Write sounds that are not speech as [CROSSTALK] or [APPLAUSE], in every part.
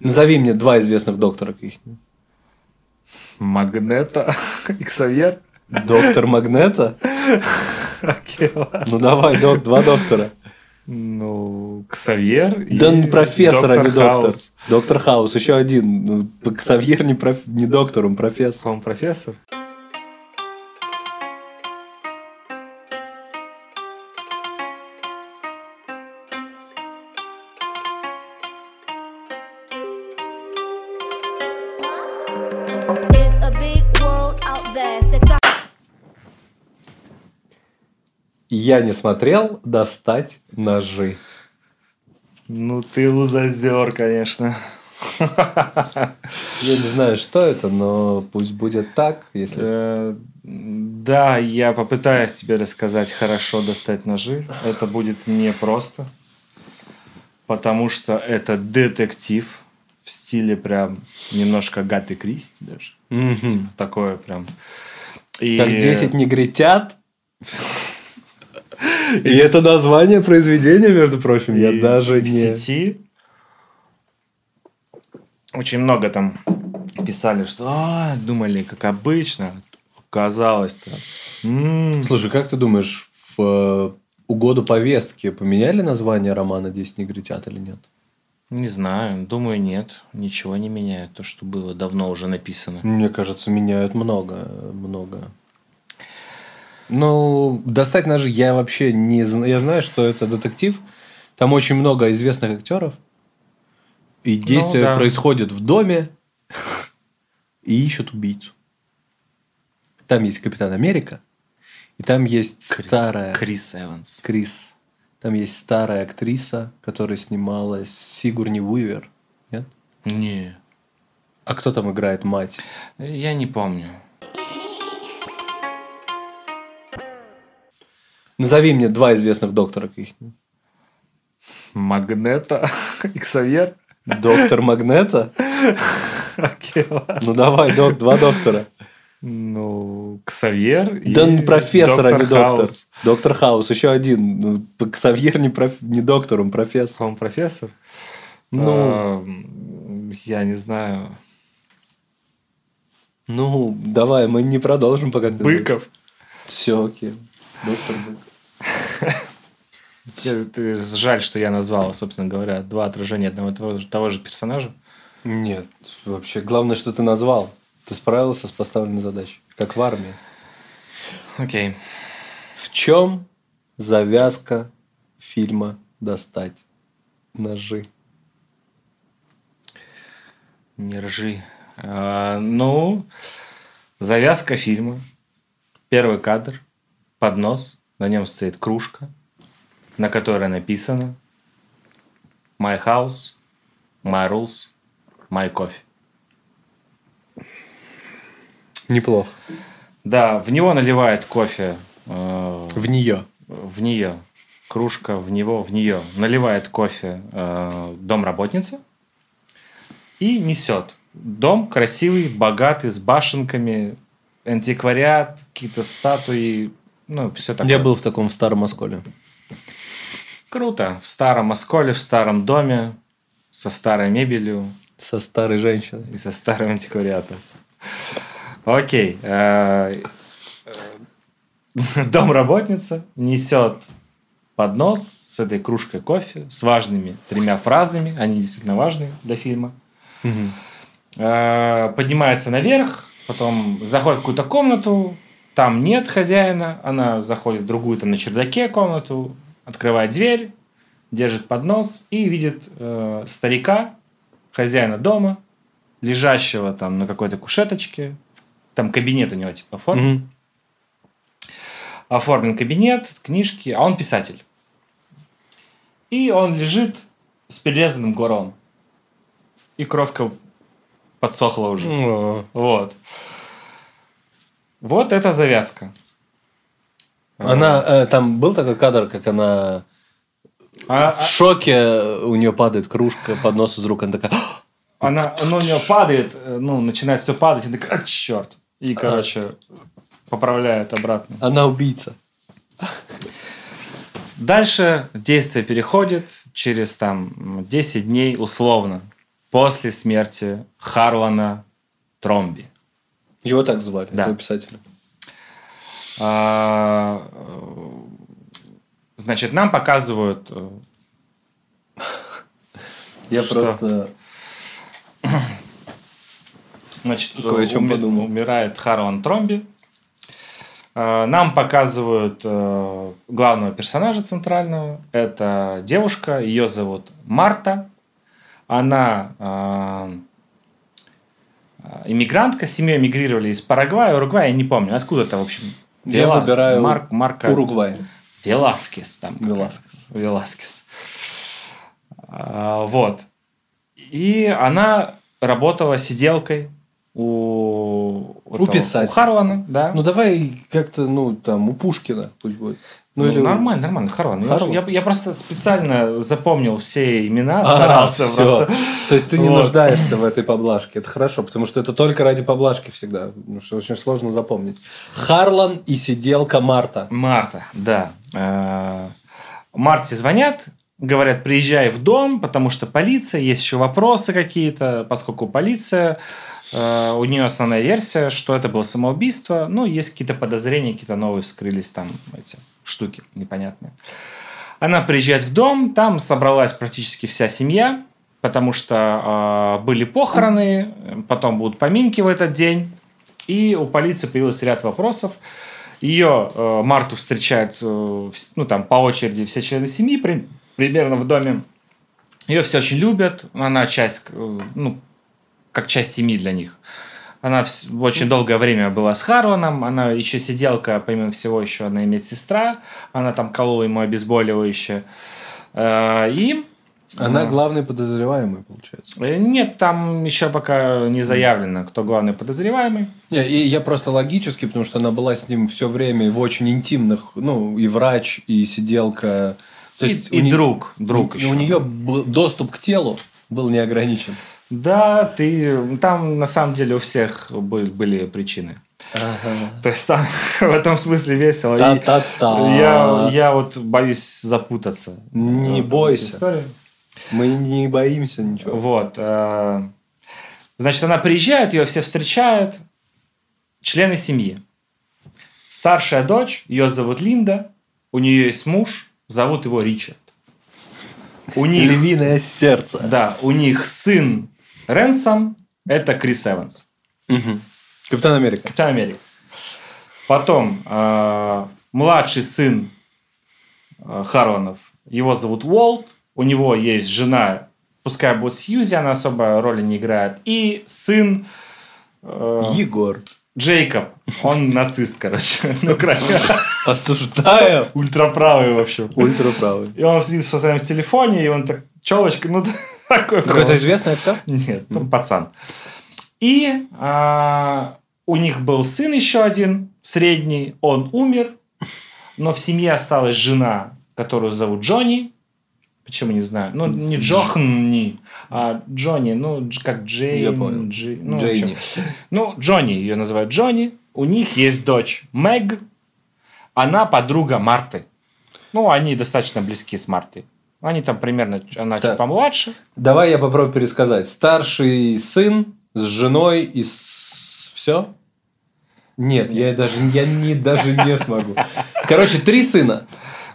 Назови мне два известных доктора каких Магнета [LAUGHS] и Ксавьер. Доктор Магнета? Ну давай, док, два доктора. Ну, Ксавьер и Да профессор, а не доктор. Хаус. Доктор Хаус, еще один. Ну, Ксавьер не, проф- не доктор, он профессор. Он профессор? Я не смотрел достать ножи. Ну, ты лузозер, конечно. [LAUGHS] Я не знаю, что это, но пусть будет так, если... Э, Да, я попытаюсь тебе рассказать хорошо достать ножи. Это будет непросто. Потому что это детектив в стиле прям немножко Гаты Кристи даже. Мгм. Такое прям. И... Как 10 негритят. [LAUGHS] И это название произведения, между прочим, я даже в не... сети очень много там писали, что «А, думали, как обычно, оказалось-то. м, Слушай, как ты думаешь, в э, угоду повестки поменяли название романа «10 негритят» или нет? Не знаю, думаю, нет. Ничего не меняет. То, что было давно уже написано. Мне кажется, меняют много, много. Ну, достать ножи я вообще не знаю. Я знаю, что это детектив. Там очень много известных актеров. И действие да. происходит в доме. И ищут убийцу. Там есть Капитан Америка. И там есть старая... Крис Эванс. Крис. Там есть старая актриса, которая снималась Сигурни Уивер. Нет? Не, А кто там играет мать? я не помню. Назови мне два известных доктора каких Магнета [LAUGHS] и Ксавьер. Доктор Магнета? Ну давай, док, два доктора. Ну, Ксавьер и Да ну, профессор, а не доктор. Хаус. Доктор Хаус, еще один. Ксавьер не, проф- не доктор, он профессор. Он профессор? Ну, А, я не знаю. ну, давай, мы не продолжим пока. Быков. Все, окей. Доктор Быков. [LAUGHS] Жаль, что я назвал, собственно говоря, два отражения одного и того же, того же персонажа. Нет, вообще, главное, что ты назвал. Ты справился с поставленной задачей, как в армии. Окей. В чем завязка фильма «Достать ножи»? Не ржи. А, ну, завязка фильма. Первый кадр. Поднос. На нем стоит кружка, на которой написано My house, my rules, my coffee. Неплохо. Да, в него наливает кофе э, В нее. в нее. Кружка в него, в нее. Наливает кофе э, домработница и несет. Дом красивый, богатый, с башенками, антиквариат, какие-то статуи, ну, все такое. Я был в таком в старом Осколе. Круто. В старом осколе, в старом доме, со старой мебелью Со старой женщиной. и со старым антиквариатом. Окей. э, э, [LAUGHS] Домработница несет поднос с этой кружкой кофе, с важными тремя фразами. Они действительно важны для фильма. Э, Поднимается наверх, потом заходит в какую-то комнату, там нет хозяина, она заходит в другую, там на чердаке комнату, открывает дверь, держит поднос и видит э, старика, хозяина дома, лежащего там на какой-то кушеточке. Там кабинет у него типа оформлен. Мгм. Оформлен кабинет, книжки, а он писатель. И он лежит с перерезанным горлом. И кровка подсохла уже. О, Вот. Вот это завязка. Она, э, там был такой кадр, как она А- в шоке, у нее падает кружка, поднос из рук, она такая, «А!» Она, ну, у нее падает, э, ну, начинает все падать, и такая, а, черт. И, короче, поправляет обратно. она убийца. Дальше действие переходит через там 10 дней условно. после смерти Харлана Тромби. Его так звали, Да. этого писателя. А, Значит, нам показывают э, Я просто... Значит, уми- умирает Харлан Тромби. Э, Нам показывают э, главного персонажа центрального. Это девушка, ее зовут Марта. Она э, иммигрантка, с семьей эмигрировали из Парагвая, Уругвая, я не помню, откуда-то, в общем. Я Вела- выбираю Марк, Марка Уругвай. Веласкес там. Веласкес. Веласкес. А, Вот. И она работала сиделкой у, У писателя. у Харлана, да. Ну давай как-то, ну там, у Пушкина пусть будет. Ну, Ну, или нормально, нормально, Харлан. Я Харлан. Я, я просто специально запомнил все имена, А, старался всё. просто. То есть ты не Вот. нуждаешься в этой поблажке. Это хорошо, потому что это только ради поблажки всегда. Потому что очень сложно запомнить. Харлан и сиделка Марта. Марта, да. Э, Марте звонят, говорят, приезжай в дом, потому что полиция, есть еще вопросы какие-то, поскольку полиция, у нее основная версия, что это было самоубийство, ну, есть какие-то подозрения, какие-то новые вскрылись там эти штуки непонятные. Она приезжает в дом, там собралась практически вся семья, потому что э, были похороны, потом будут поминки в этот день, и у полиции появился ряд вопросов. Ее э, Марту встречают, э, ну там по очереди все члены семьи при- примерно в доме. Ее все очень любят, она часть, э, ну как часть семьи для них. Она очень долгое время была с Харланом, она еще сиделка, помимо всего, еще она имеет сестра, она там колола ему обезболивающее. Э, И Она главный подозреваемый, получается. э, нет, там еще пока не заявлено, кто главный подозреваемый. Не, и я просто логически, потому что она была с ним все время в очень интимных, ну, и врач, и сиделка. То и есть и у не- друг, друг и еще. у нее был доступ к телу был не ограничен. Да, ты там на самом деле у всех были, причины. То есть там [LAUGHS] в этом смысле весело. И Та-та-та. Я, я вот боюсь запутаться. Не Вот, бойся. Мы не боимся ничего. Вот. э, Значит, она приезжает, ее все встречают. Члены семьи. Старшая дочь, ее зовут Линда. У нее есть муж, зовут его Ричард. У них, Львиное сердце. да, у них сын Ренсом, это Крис Эванс. Мгм. Капитан Америка. Капитан Америка. Потом э, младший сын э, Харланов, его зовут Уолт, у него есть жена, пускай будет Сьюзи, она особо роли не играет, и сын э, Егор. Джейкоб, он нацист, короче, [LAUGHS] ну, крайне [LAUGHS] Осуждаю. ультраправый, в общем. Ультраправый. И он сидит постоянно в телефоне, и он так, челочка, ну, [LAUGHS] такой. Какой-то прям. известный актер? Нет, ну, пацан. И а, у них был сын еще один, средний, он умер, но в семье осталась жена, которую зовут Джонни. Почему не знаю? Ну, не Джохни, а Джонни, ну, как Джейн. Я понял. Джи- ну, Джейни. ну, Джонни, ее называют Джонни. У них есть дочь Мэг. Она подруга Марты. Ну, они достаточно близки с Мартой. Они там примерно, она Так. чуть помладше. Давай я попробую пересказать. Старший сын с женой и с... Все? Нет, я даже, я не, даже не смогу. Короче, три сына.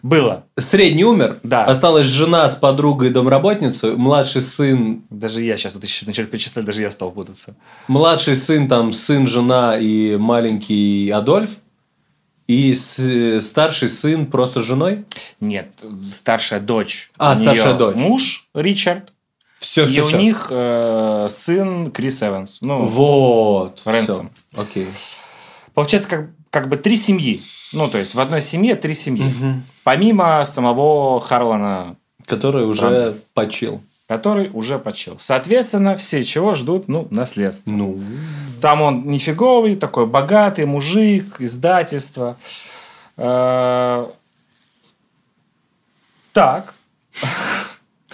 Было. Средний умер. Да. Осталась жена с подругой домработницей. Младший сын... Даже я сейчас вот еще начали перечислять, даже я стал путаться. Младший сын, там, сын, жена и маленький Адольф. И с- старший сын просто с женой. Нет, старшая дочь. А, У старшая неё дочь. Муж Ричард. Все, и все, у них э, сын Крис Эванс. Ну, Вот. Рэнсом. всё. Окей. получается, как, как бы три семьи. Ну, то есть, в одной семье три семьи. Помимо самого Харлана, Который уже почил. Который уже почил. Соответственно, все чего ждут? Ну, наследство. Ну, Там он нифиговый, такой богатый мужик, издательство. Э, Так,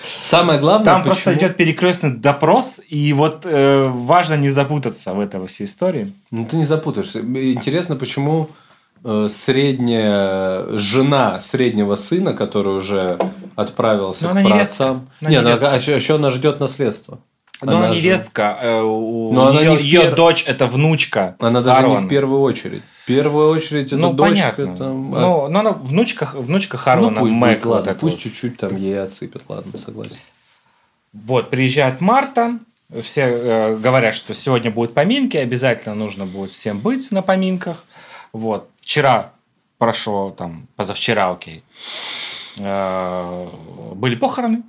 самое главное, Там почему- просто идет перекрестный допрос, и вот э, важно не запутаться в этой всей истории. Ну, ты не запутаешься. Интересно, почему средняя жена среднего сына, который уже отправился Но к она праотцам... Она Не, ну, невестка. а еще, она ждет наследство. Но она Она же- невестка, э, у Но она нее, не ее пер- дочь это внучка. Она даже не в первую очередь. В первую очередь это Ну, дочка. понятно. Там, Ну, но она внучка, внучка ну, Харлана, пусть Мэг. будет, вот ладно, пусть вот. чуть-чуть там ей отсыпят, ладно, согласен. Вот, приезжает Марта, все э, говорят, что сегодня будут поминки, обязательно нужно будет всем быть на поминках. Вот, вчера прошло, там, позавчера, окей, э, были похороны.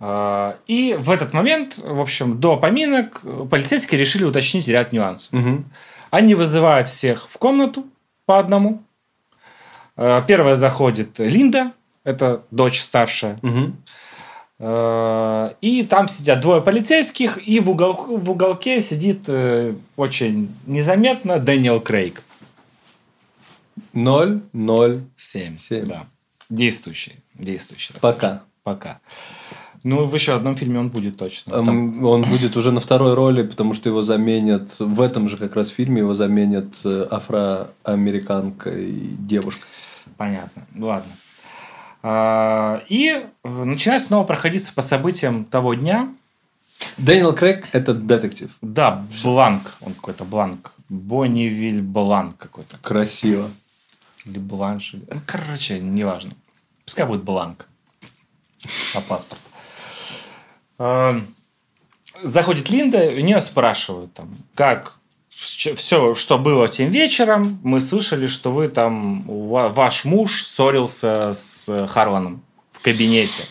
Э, И в этот момент, в общем, до поминок полицейские решили уточнить ряд нюансов. Мгм. Они вызывают всех в комнату по одному. Э, Первая заходит Линда, это дочь старшая. Э, И там сидят двое полицейских, и в, угол, в уголке сидит очень незаметно Дэниел Крейг. Ноль, ноль, Семь. Семь. Да. Действующий. Действующий. пока. Пока. Ну, в еще одном фильме он будет точно. Эм, Там- Он будет уже на второй роли, потому что его заменят в этом же как раз фильме его заменят э, афроамериканкой девушка. Понятно. Ладно. А, И э, начинает снова проходиться по событиям того дня. Дэниел Крейг это детектив. Да, Бланк. Он какой-то Бланк. Боннивиль Бланк какой-то. Красиво. Или Бланш. или- Короче, неважно. Пускай будет Бланк. По паспорту. А, Заходит Линда, у нее спрашивают, там, как все, что было тем вечером, мы слышали, что вы там, ваш муж ссорился с Харланом в кабинете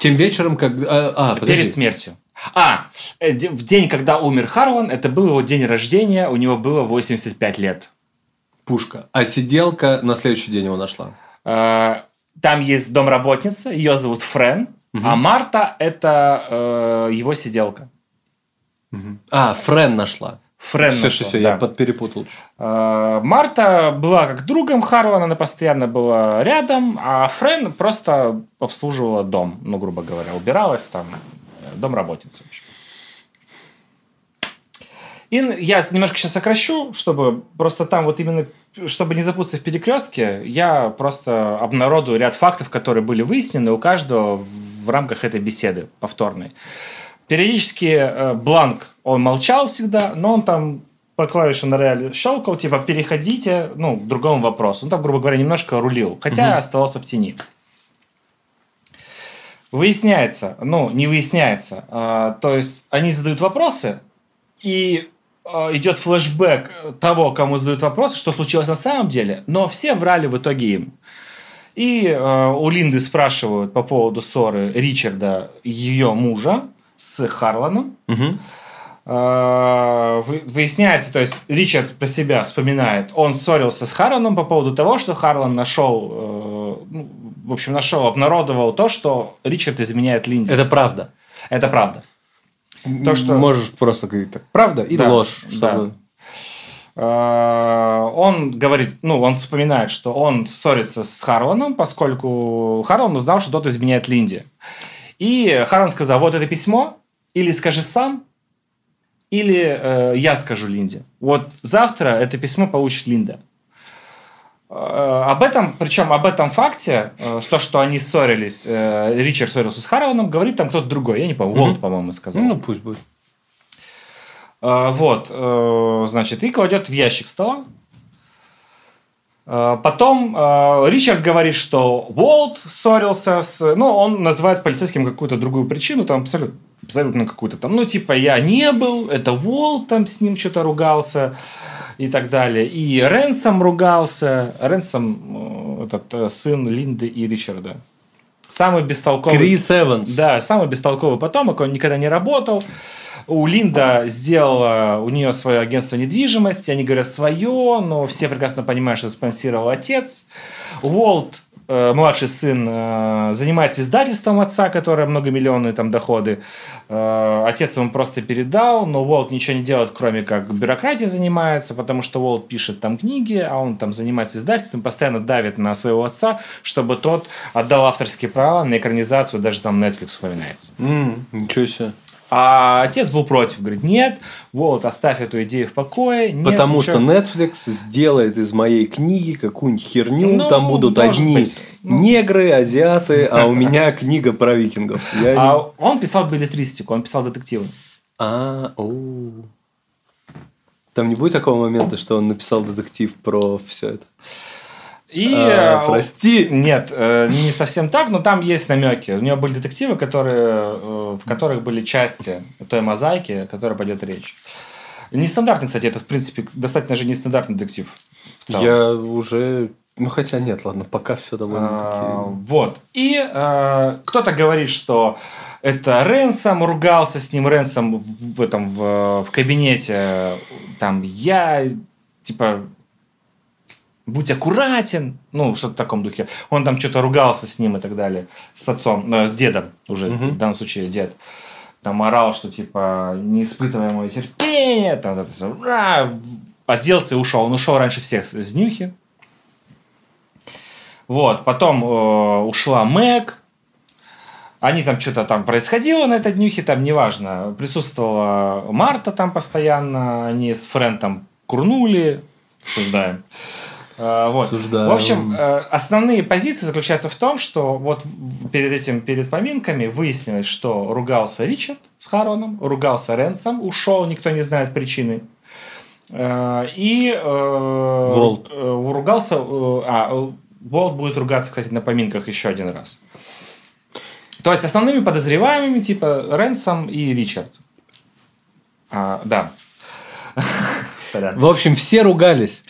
Тем вечером, как... А, а, подожди. перед смертью. А, э, в день, когда умер Харлан, это был его день рождения, у него было 85 лет. Пушка. А сиделка на следующий день его нашла. Э, Там есть домработница, ее зовут Френ, а Марта это э, его сиделка. А, Френ нашла. Френ все, нашла, все, все, да. я подперепутал. Э, Марта была как другом Харлана, она постоянно была рядом, а Френ просто обслуживала дом, ну, грубо говоря, убиралась там, э, домработница. в общем. И я немножко сейчас сокращу, чтобы просто там вот именно, чтобы не запутаться в перекрестке, я просто обнародую ряд фактов, которые были выяснены у каждого в рамках этой беседы повторной. Периодически э, Бланк, он молчал всегда, но он там по клавише на реале щелкал, типа, переходите, ну, к другому вопросу. Он там, грубо говоря, немножко рулил, хотя оставался в тени. Выясняется, ну, не выясняется, а, то есть они задают вопросы, и идет флешбэк того, кому задают вопросы, что случилось на самом деле, но все врали в итоге им. И э, у Линды спрашивают по поводу ссоры Ричарда, ее мужа, с Харланом. Мгм. Э, вы- выясняется, то есть Ричард про себя вспоминает, он ссорился с Харланом по поводу того, что Харлан нашел, э, ну, в общем, нашел, обнародовал то, что Ричард изменяет Линде. Это правда. Это правда. То, что- Можешь просто говорить так. Правда и Да, ложь. да. Чтобы... Э, Он говорит, ну, он вспоминает, что он ссорится с Харланом, поскольку Харлан узнал, что тот изменяет Линде. И Харлан сказал, вот это письмо, или скажи сам, или э, я скажу Линде. Вот завтра это письмо получит Линда. Э, Об этом, причем об этом факте, э, то, что они ссорились, э, Ричард ссорился с Харланом, говорит там кто-то другой. Я не помню, Уолт, по-моему, сказал. Ну, пусть будет. Вот, значит, и кладет в ящик стола. Потом Ричард говорит, что Уолт ссорился с... Ну, он называет полицейским какую-то другую причину, там абсолютно, абсолютно какую-то там... Ну, типа, я не был, это Уолт там с ним что-то ругался и так далее. И Ренсом ругался. Ренсом, э, этот э, сын Линды и Ричарда. Самый бестолковый... Крис Эванс. Да, самый бестолковый потомок, он никогда не работал. У Линда сделала у нее свое агентство недвижимости, они говорят свое, но все прекрасно понимают, что спонсировал отец. Уолт, младший сын, э, занимается издательством отца, которое многомиллионные там доходы. Э, отец ему просто передал, но Уолт ничего не делает, кроме как бюрократией занимается, потому что Уолт пишет там книги, а он там занимается издательством, постоянно давит на своего отца, чтобы тот отдал авторские права на экранизацию, даже там Netflix упоминается. М, ничего себе. А отец был против. Говорит, нет, вот, оставь эту идею в покое. Нет, Потому ничего». что Netflix сделает из моей книги какую-нибудь херню, Ну, там будут одни быть. Ну. негры, азиаты, а у меня [LAUGHS] книга про викингов. А он писал билетристику, он писал детективы. А, о. Там не будет такого момента, что он написал детектив про все это. И, А, э, прости. Нет, э, не совсем так, но там есть намеки. У него были детективы, которые, э, в которых были части той мозаики, о которой пойдет речь. Нестандартный, кстати, это, в принципе, достаточно же нестандартный детектив. Я уже... Ну, хотя нет, ладно, пока все А, довольно-таки... Вот. И э, кто-то говорит, что это Ренсом ругался с ним, Ренсом в этом в, в кабинете. Там я типа будь аккуратен, ну, что-то в таком духе. Он там что-то ругался с ним и так далее, с отцом, э, с дедом уже, Мгм. в данном случае дед. Там орал, что типа не испытывая мое терпение, там вот это всё, «Ра!» оделся и ушел. Он ушел раньше всех с с днюхи. Вот, потом э, ушла Мэг. Они там что-то там происходило на этой днюхе, там неважно. Присутствовала Марта там постоянно, они с Френтом курнули. Обсуждаем. Э, Вот. В общем, э, основные позиции заключаются в том, что вот перед этим, перед поминками выяснилось, что ругался Ричард с Хароном, ругался Ренсом, ушел, никто не знает причины. Э, И Волт. ругался, а, Волт будет ругаться, кстати, на поминках еще один раз. То есть основными подозреваемыми типа Ренсом и Ричард. А, да. Сорян. В общем, все ругались.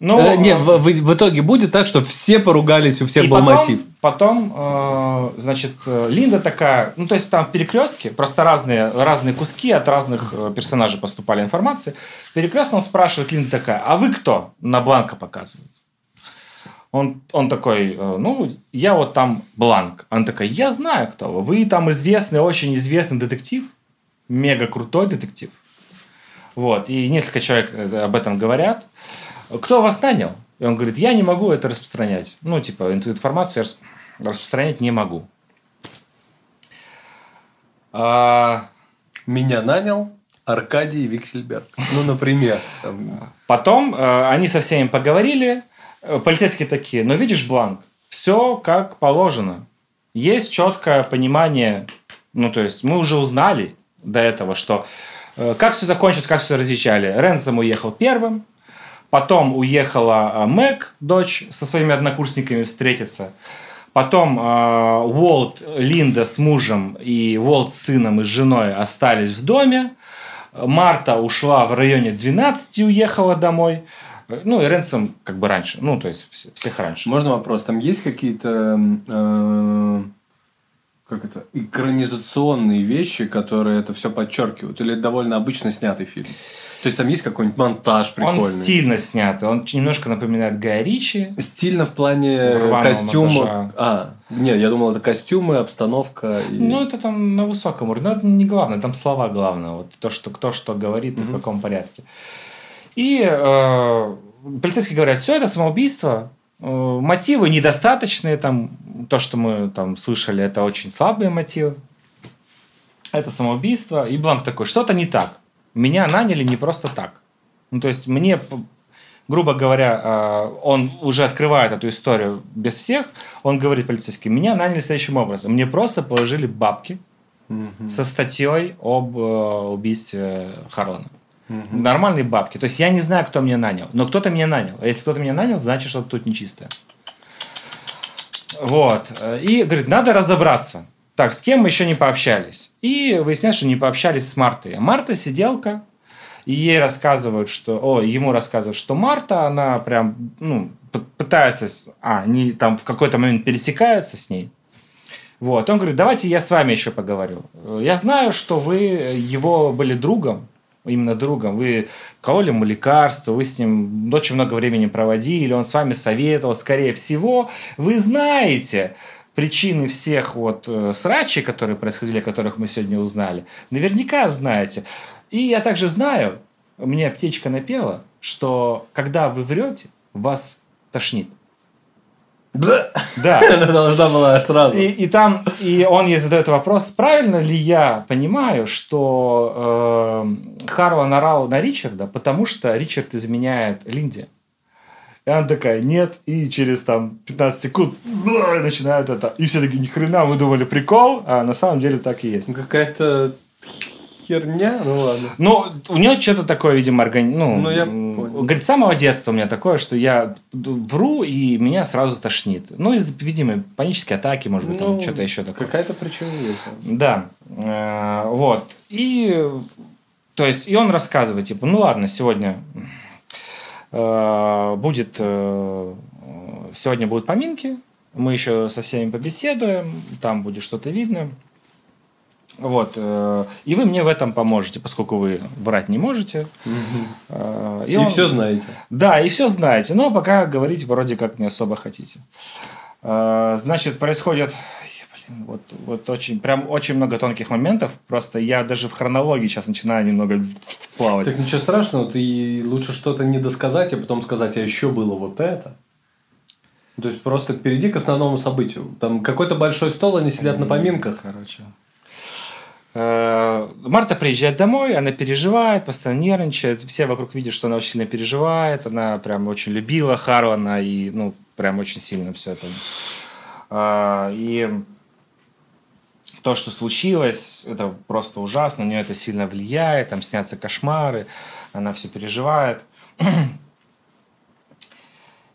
Ну, Э, не, в, в- в итоге будет так, что все поругались, у всех и был потом, мотив. Потом, э, значит, э, Линда такая, ну, то есть там перекрестки, просто разные, разные куски от разных э, персонажей поступали информации. Перекрестно спрашивает, Линда такая, а вы кто? На Бланка показывают. Он, он такой, э, ну, я вот там Бланк. Она такая, я знаю, кто вы. Вы там известный, очень известный детектив. Мега крутой детектив. Вот. И несколько человек э, об этом говорят. Кто вас нанял? И он говорит, я не могу это распространять. Ну, типа, эту информацию я рас- распространять не могу. А, Меня нанял Аркадий Виксельберг. Ну, например. там, Потом э, они со всеми поговорили. Э, Полицейские такие, ну видишь, Бланк, все как положено. Есть четкое понимание, ну то есть мы уже узнали до этого, что как все закончилось, как все разъезжали. Ренсом уехал первым, потом уехала э, Мэг, дочь, со своими однокурсниками встретиться. Потом э, Уолт, Линда с мужем и Уолт с сыном и с женой остались в доме. Марта ушла в районе 12 и уехала домой. Э, Ну, и Ренсом как бы раньше. Ну, то есть вс- всех раньше. Можно вопрос? Там есть какие-то э, как это экранизационные вещи, которые это все подчеркивают? Или это довольно обычно снятый фильм? То есть там есть какой-нибудь монтаж Он прикольный? стильно снят. Он немножко напоминает Гая Ричи. Стильно в плане Рваного костюма. монтажа. А, нет, я думал, это костюмы, обстановка. И... Ну, это там на высоком уровне. Но это не главное, там слова главное. Вот то, что кто что говорит и в каком порядке. И э, полицейские говорят, все это самоубийство. Э, мотивы недостаточные. Там, то, что мы там слышали, это очень слабые мотивы. Это самоубийство. И Бланк такой, что-то не так. Меня наняли не просто так. Ну, то есть мне, грубо говоря, э, он уже открывает эту историю без всех. Он говорит полицейским, меня наняли следующим образом. Мне просто положили бабки Мгм. со статьей об э, убийстве Харлана. Нормальные бабки. То есть я не знаю, кто меня нанял. Но кто-то меня нанял. А если кто-то меня нанял, значит, что-то тут нечистое. Вот. И говорит, надо разобраться. Так, с кем мы еще не пообщались? И выясняется, что не пообщались с Мартой. А Марта сиделка, и ей рассказывают, что... О, ему рассказывают, что Марта, она прям, ну, пытается... А, они там в какой-то момент пересекаются с ней. Вот. Он говорит, давайте я с вами еще поговорю. Я знаю, что вы его были другом, именно другом. Вы кололи ему лекарства, вы с ним очень много времени проводили, он с вами советовал. Скорее всего, вы знаете причины всех вот э, срачей, которые происходили, о которых мы сегодня узнали. Наверняка знаете. И я также знаю, мне аптечка напела, что когда вы врете, вас тошнит. Да. [LAUGHS] Она должна была сразу. И, и там, и он ей задает вопрос, правильно ли я понимаю, что э, Харлан орал на Ричарда, потому что Ричард изменяет Линде. И она такая, нет, и через там 15 секунд начинают это. И все такие, ни хрена, вы думали прикол, а на самом деле так и есть. Ну, Какая-то херня, ну ладно. Ну, у нее что-то такое, видимо, органи... ну, Ну, я понял. говорит, с самого детства у меня такое, что я вру, и меня сразу тошнит. Ну, из, видимо, панические атаки, может быть, там Ну, что-то еще такое. Какая-то причина есть. Да, Э, вот. И, то есть, и он рассказывает, типа, ну ладно, сегодня э, будет, э, сегодня будут поминки, мы еще со всеми побеседуем, там будет что-то видно. Вот. э, И вы мне в этом поможете, поскольку вы врать не можете. Э, И, он- все знаете. да, и все знаете, но пока говорить вроде как не особо хотите. Э, Значит, происходит блин, вот, вот очень, прям очень много тонких моментов. Просто я даже в хронологии сейчас начинаю немного плавать. Так ничего страшного, ты лучше что-то не досказать, а потом сказать, а еще было вот это. То есть просто перейди к основному событию. Там какой-то большой стол, они сидят на поминках. Короче. Э, Марта приезжает домой, она переживает, постоянно нервничает. Все вокруг видят, что она очень сильно переживает. Она прям очень любила Харлана и, ну, прям очень сильно все это. А, И то, что случилось, это просто ужасно. На нее это сильно влияет. Там снятся кошмары. Она все переживает.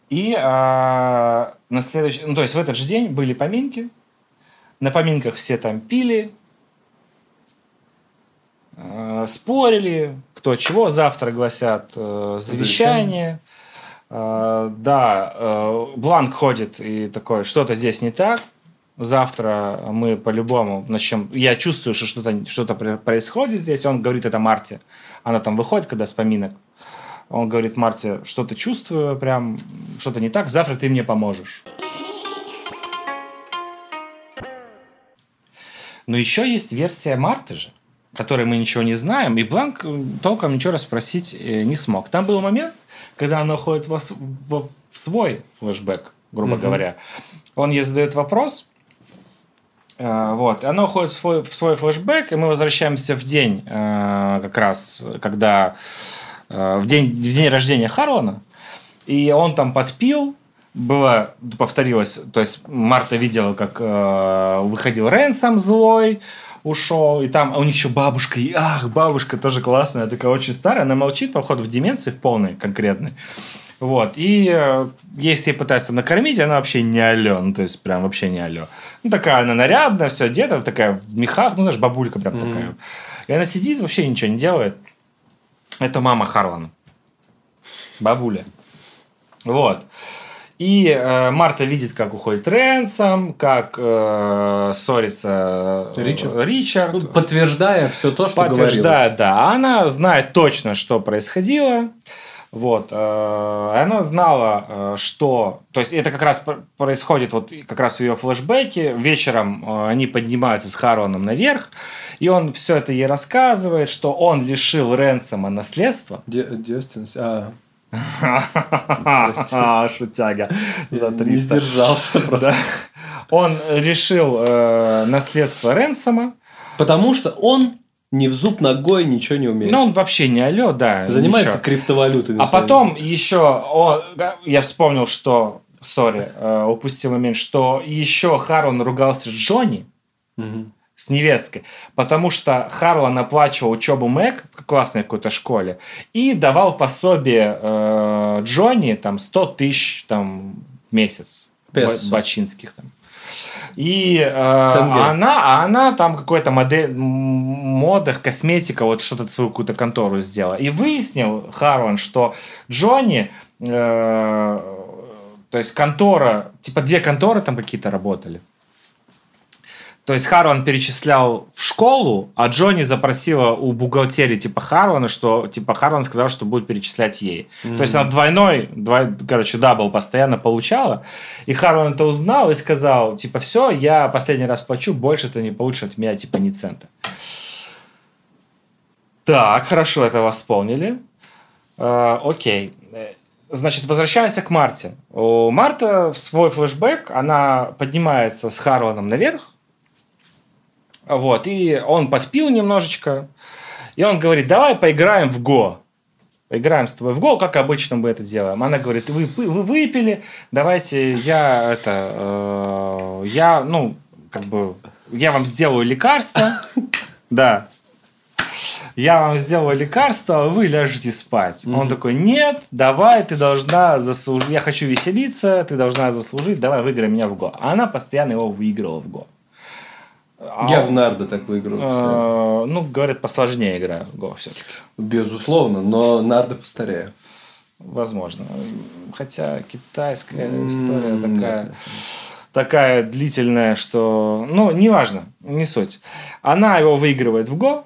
И а, на следующий, ну, то есть в этот же день были поминки. На поминках все там пили, э, спорили, кто чего. Завтра гласят э, завещание. Э, да, э, Бланк ходит и такой, что-то здесь не так. Завтра мы по-любому начнем... Я чувствую, что что-то что происходит здесь. Он говорит это Марте. Она там выходит, когда с поминок. Он говорит Марте, что-то чувствую, прям что-то не так. Завтра ты мне поможешь. Но еще есть версия Марты же, которой мы ничего не знаем, и Бланк э, толком ничего расспросить э, не смог. Там был момент, когда она ходит во с- во- в свой флешбэк, грубо говоря. Он ей задает вопрос, э, вот, и она уходит в свой, в свой флешбэк, и мы возвращаемся в день, как раз, когда в день, в день рождения Харлана, и он там подпил, было, повторилось, то есть Марта видела, как э, выходил Ренсом злой, ушел, и там у них еще бабушка, и ах, бабушка тоже классная, такая очень старая, она молчит, походу, в деменции, в полной конкретной. Вот, и э, ей все пытаются накормить, она вообще не алё, ну, то есть прям вообще не алё. Ну, такая она нарядная, все одета, такая в мехах, ну, знаешь, бабулька прям такая. И она сидит, вообще ничего не делает. Это мама Харлана. Бабуля. Вот. И э, Марта видит, как уходит Ренсом, как э, ссорится э, Ричард. Ричард. Ну, подтверждая все то, что говорилось. Подтверждает, да. Она знает точно, что происходило. Вот. э, Она знала, э, что... То есть, это как раз пр- происходит вот как раз в ее флешбеке. Вечером э, они поднимаются с Хароном наверх, и он все это ей рассказывает, что он лишил Ренсома наследства. Де- девственность. А, Шутяга [LAUGHS] за не 300. сдержался просто. Он решил э, наследство Ренсома, Потому что он ни в зуб ногой ничего не умеет. но он вообще не алё, да. Занимается ничего. криптовалютами. А своими. потом еще о, я вспомнил, что, сори, э, упустил момент, что еще Харлан ругался с Джонни, Мгм. С невесткой, потому что Харлан оплачивал учебу Мэг в классной какой-то школе и давал пособие э, Джонни там 100 тысяч там, в месяц Песо. ба- бачинских там. И э, она, а она там какой-то модель, модах, косметика, вот что-то свою какую-то контору сделала. И выяснил Харлан, что Джонни, э, то есть контора, типа две конторы там какие-то работали. То есть Харлан перечислял в школу, а Джонни запросила у бухгалтерии типа Харлана, что типа Харлан сказал, что будет перечислять ей. То есть она двойной, двой, короче, double постоянно получала. И Харлан это узнал и сказал, типа, все, я последний раз плачу, больше ты не получишь от меня, типа, ни цента. Так, хорошо, это восполнили. Э, окей. Э, Значит, возвращаемся к Марте. У Марта в свой флешбэк, она поднимается с Харланом наверх, вот, и он подпил немножечко, и он говорит, давай поиграем в Го. Поиграем с тобой в Го, как обычно мы это делаем. Она говорит, вы, вы выпили, давайте я это, э, я, ну, как бы, я вам сделаю лекарство, [LAUGHS] да, я вам сделаю лекарство, а вы ляжете спать. Он такой, нет, давай, ты должна заслужить, я хочу веселиться, ты должна заслужить, давай выиграй меня в Го. А она постоянно его выигрывала в Го. А Я в нарды так выиграл. Э, Ну, говорят, посложнее играю в Го все-таки. Безусловно, но нарды постарее. Возможно. Хотя китайская история такая, нет. такая длительная, что... Ну, неважно, не суть. Она его выигрывает в Го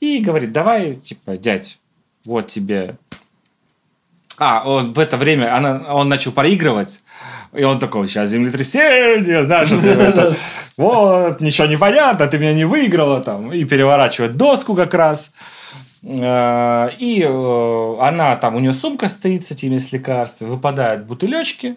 и говорит, давай, типа, дядь, вот тебе... А, он в это время она, он начал проигрывать, и он такой, сейчас землетрясение, знаешь, [LAUGHS] вот, ничего не понятно, ты меня не выиграла, там, и переворачивает доску как раз. Э, И э, она там, у нее сумка стоит с этими с лекарствами, выпадают бутылечки,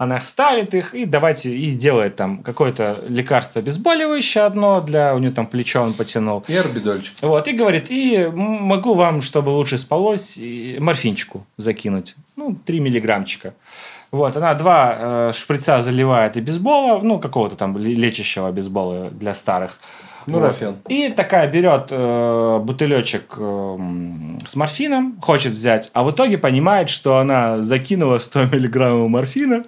она ставит их и давайте и делает там какое-то лекарство обезболивающее одно для у нее там плечо он потянул. И орбидольчик. Вот, и говорит, и могу вам, чтобы лучше спалось, морфинчику закинуть. Ну, 3 миллиграммчика. Вот, она два э, шприца заливает и бейсбола, ну, какого-то там ле- лечащего бейсбола для старых. Ну, Вот. Рафен. И такая берет э, бутылечек э, м, с морфином, хочет взять, а в итоге понимает, что она закинула 100 миллиграммов морфина.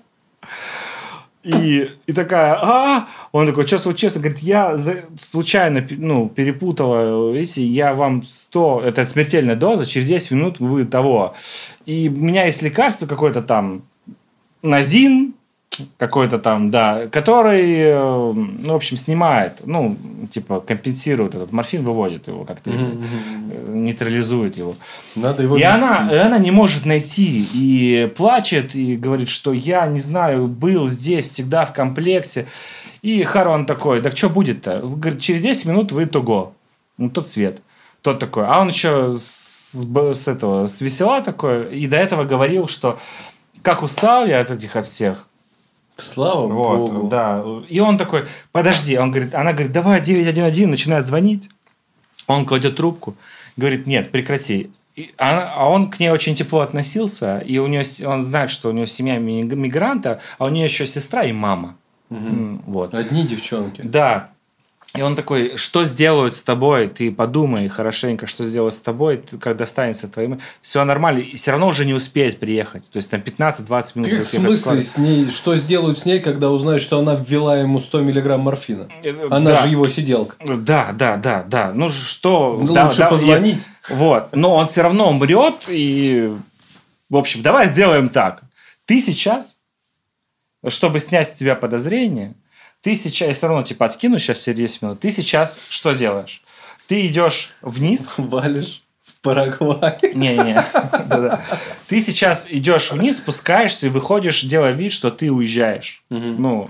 И, и такая, а Он такой, что случилось? Говорит, я за- случайно ну, перепутала, видите, я вам 100, это смертельная доза, через 10 минут вы того. И у меня есть лекарство какое-то там, Назин, какой-то там, да, который, э, ну, в общем, снимает, ну, типа, компенсирует этот морфин, выводит его как-то, э, нейтрализует его. Надо его И вести. она, и она не может найти, и плачет, и говорит, что я, не знаю, был здесь всегда в комплекте. И Харван такой, так что будет-то? Говорит, через 10 минут вы того. Ну, тот свет. Тот такой. А он еще с, с этого, с весела такой, и до этого говорил, что как устал я от этих от всех. Слава Вот, богу. да. И он такой, подожди, он говорит, она говорит, давай 911, начинает звонить. Он кладет трубку, говорит, нет, прекрати. И она- а он к ней очень тепло относился, и у нее, он знает, что у него семья ми- мигранта, а у нее еще сестра и мама. М, Вот. Одни девчонки. Да. И он такой, что сделают с тобой? Ты подумай хорошенько, что сделают с тобой, ты- когда останется твоим. Все нормально. И все равно уже не успеет приехать. То есть там 15-20 минут. Ты как в смысле с ней, что сделают с ней, когда узнают, что она ввела ему 100 миллиграмм морфина? Э, Она да. же его сиделка. Да, да, да, да. Ну что? Ну, да, лучше да, позвонить. и- вот. Но он все равно умрет. И, в общем, давай сделаем так. Ты сейчас, чтобы снять с тебя подозрение, ты сейчас, я все равно типа откину сейчас все 10 минут, ты сейчас что делаешь? Ты идешь вниз, [LAUGHS] Валишь в Парагвай. [LAUGHS] Да-да. Ты сейчас идешь вниз, спускаешься и выходишь, делая вид, что ты уезжаешь. Ну,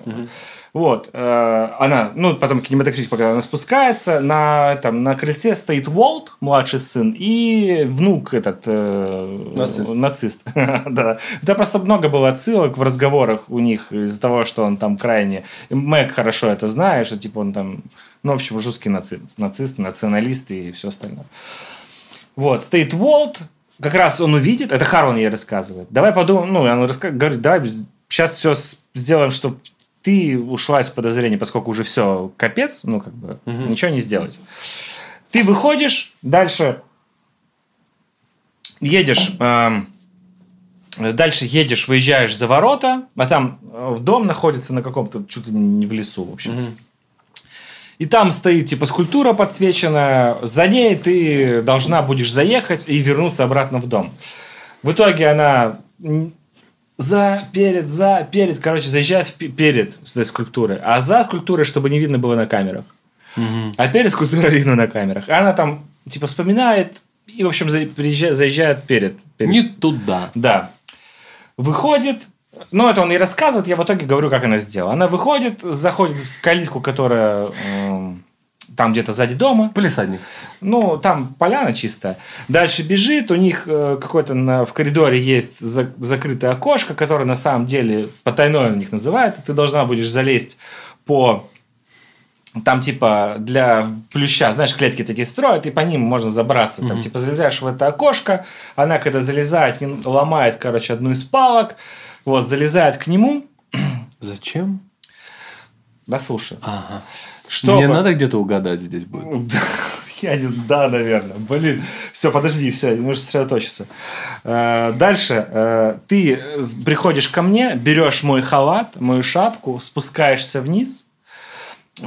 вот. э, Она, ну, потом кинематографически показала, она спускается, на, там, на крыльце стоит Уолт, младший сын, и внук этот... э, Нацист. Нацист. [LAUGHS] Да. Да, просто много было отсылок в разговорах у них из-за того, что он там крайне... Мэг хорошо это знает, что типа он там... Ну, в общем, жесткий нацист, нацист националист и все остальное. Вот, стоит Уолт, как раз он увидит, это Харлан ей рассказывает. Давай подумаем, ну, он раска- говорит, давай сейчас все сделаем, чтобы ты ушла из подозрения, поскольку уже все капец, ну, как бы, ничего не сделать. Ты выходишь, дальше едешь, эм, дальше едешь, выезжаешь за ворота, а там э, в дом находится на каком-то, что-то не в лесу, в общем. И там стоит типа скульптура подсвеченная, за ней ты должна будешь заехать и вернуться обратно в дом. В итоге она за, перед, за, перед, короче, заезжает в пе- перед с этой скульптурой, а за скульптурой, чтобы не видно было на камерах. А перед скульптурой [LAUGHS] видно на камерах. Она там типа вспоминает и, в общем, за- приезжает- заезжает перед. перед Не туда. да. Выходит, ну, это он и рассказывает, я в итоге говорю, как она сделала. Она выходит, заходит в калитку, которая эм, там где-то сзади дома. Полисадник. Ну, там поляна чистая. Дальше бежит, у них э, какой-то на- в коридоре есть за- закрытое окошко, которое на самом деле потайное у них называется. Ты должна будешь залезть по... Там типа для плюща, знаешь, клетки такие строят, и по ним можно забраться. Там типа залезаешь в это окошко, она когда залезает, ломает, короче, одну из палок, вот, залезает к нему. Зачем? Да, слушай. Ага. Что Мне надо где-то угадать здесь будет. [LAUGHS] Я не знаю, да, наверное. Блин. Все, подожди, все, нужно сосредоточиться. Э, Дальше э, ты приходишь ко мне, берешь мой халат, мою шапку, спускаешься вниз,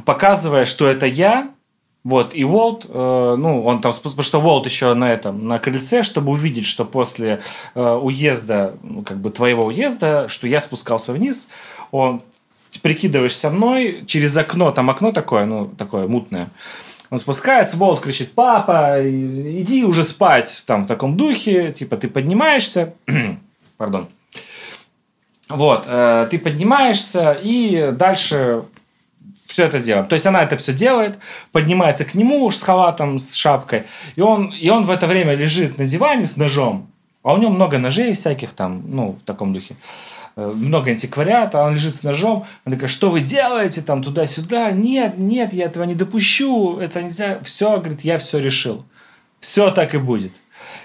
показывая, что это я. Вот, и Волт, э, ну, он там, потому что Волт еще на этом, на крыльце, чтобы увидеть, что после э, уезда, ну, как бы твоего уезда, что я спускался вниз, он прикидываешься мной через окно, там окно такое, ну, такое мутное. Он спускается, Волт кричит, папа, иди уже спать, там, в таком духе, типа, ты поднимаешься, [CLEARS THROAT] пардон, вот, э, ты поднимаешься, и дальше все это делаем. То есть она это все делает, поднимается к нему с халатом, с шапкой, и он, и он в это время лежит на диване с ножом, а у него много ножей всяких там, ну, в таком духе. Э, Много антиквариата, он лежит с ножом. Она такая, что вы делаете там туда-сюда? Нет, нет, я этого не допущу, это нельзя. Все, говорит, я все решил. Все так и будет.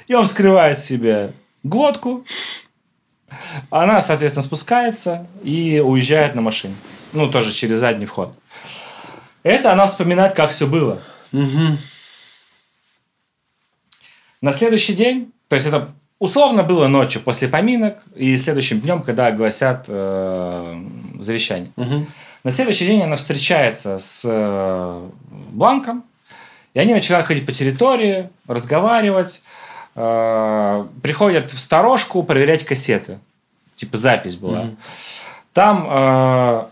И он вскрывает себе глотку, она, соответственно, спускается и уезжает на машине. Ну, тоже через задний вход. Это она вспоминает, как все было. На следующий день, то есть это условно было ночью после поминок и следующим днем, когда огласят э, завещание. На следующий день она встречается с э, Бланком, и они начинают ходить по территории, разговаривать, э, приходят в сторожку проверять кассеты. Типа запись была. Там э,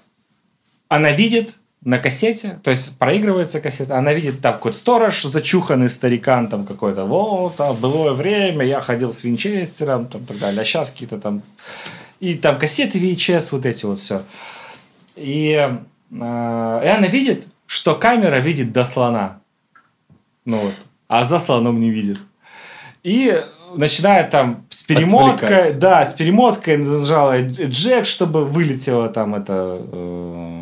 она видит на кассете, то есть проигрывается кассета, она видит там какой-то сторож зачуханный старикан там какой-то, вот, там, былое время, я ходил с винчестером, там, так далее, а сейчас какие-то там... И там кассеты VHS, вот эти вот все. И, э, и она видит, что камера видит до слона. Ну вот. А за слоном не видит. И начинает там с перемоткой, Отвлекать. да, с перемоткой нажала джек, чтобы вылетела там это э,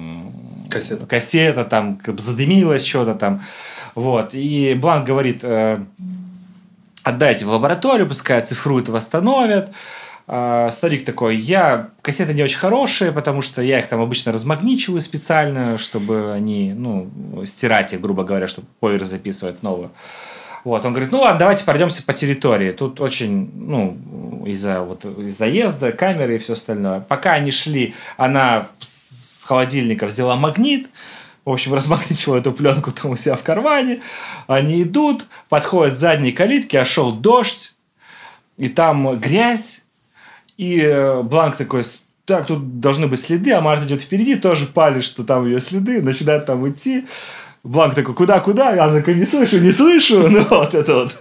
Кассета. кассета, там задымилось что-то там. Вот. И Бланк говорит, э, отдайте в лабораторию, пускай оцифруют, восстановят. А, старик такой, я кассеты не очень хорошие, потому что я их там обычно размагничиваю специально, чтобы они, ну, стирать их, грубо говоря, чтобы повер записывать новую. Вот, он говорит, ну ладно, давайте пройдемся по территории. Тут очень, ну, из-за вот, из заезда, камеры и все остальное. Пока они шли, она холодильника взяла магнит, в общем, размагничила эту пленку там у себя в кармане. Они идут, подходят к задней калитке, а шел дождь, и там грязь, и э, Бланк такой, «С- так, тут должны быть следы, а Марта идет впереди, тоже палит, что там ее следы, начинает там идти. Бланк такой, куда, куда? Она такой, не слышу, не слышу. [LAUGHS] Ну, вот это вот.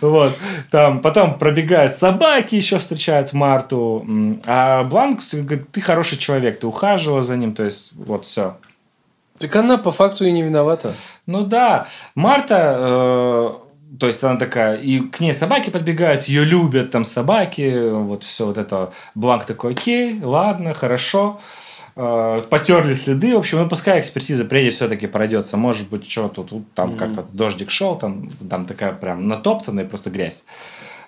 Вот. Там потом пробегают собаки, еще встречают Марту. А Бланк говорит, ты хороший человек, ты ухаживал за ним, то есть вот все. Так она по факту и не виновата. Ну да, Марта, э, то есть она такая, и к ней собаки подбегают, ее любят там собаки, вот все вот это. Бланк такой, окей, ладно, хорошо. Э, потерли следы, в общем, ну пускай экспертиза приедет, все-таки пройдется. Может быть, что тут, там как-то дождик шел, там, там такая прям натоптанная просто грязь.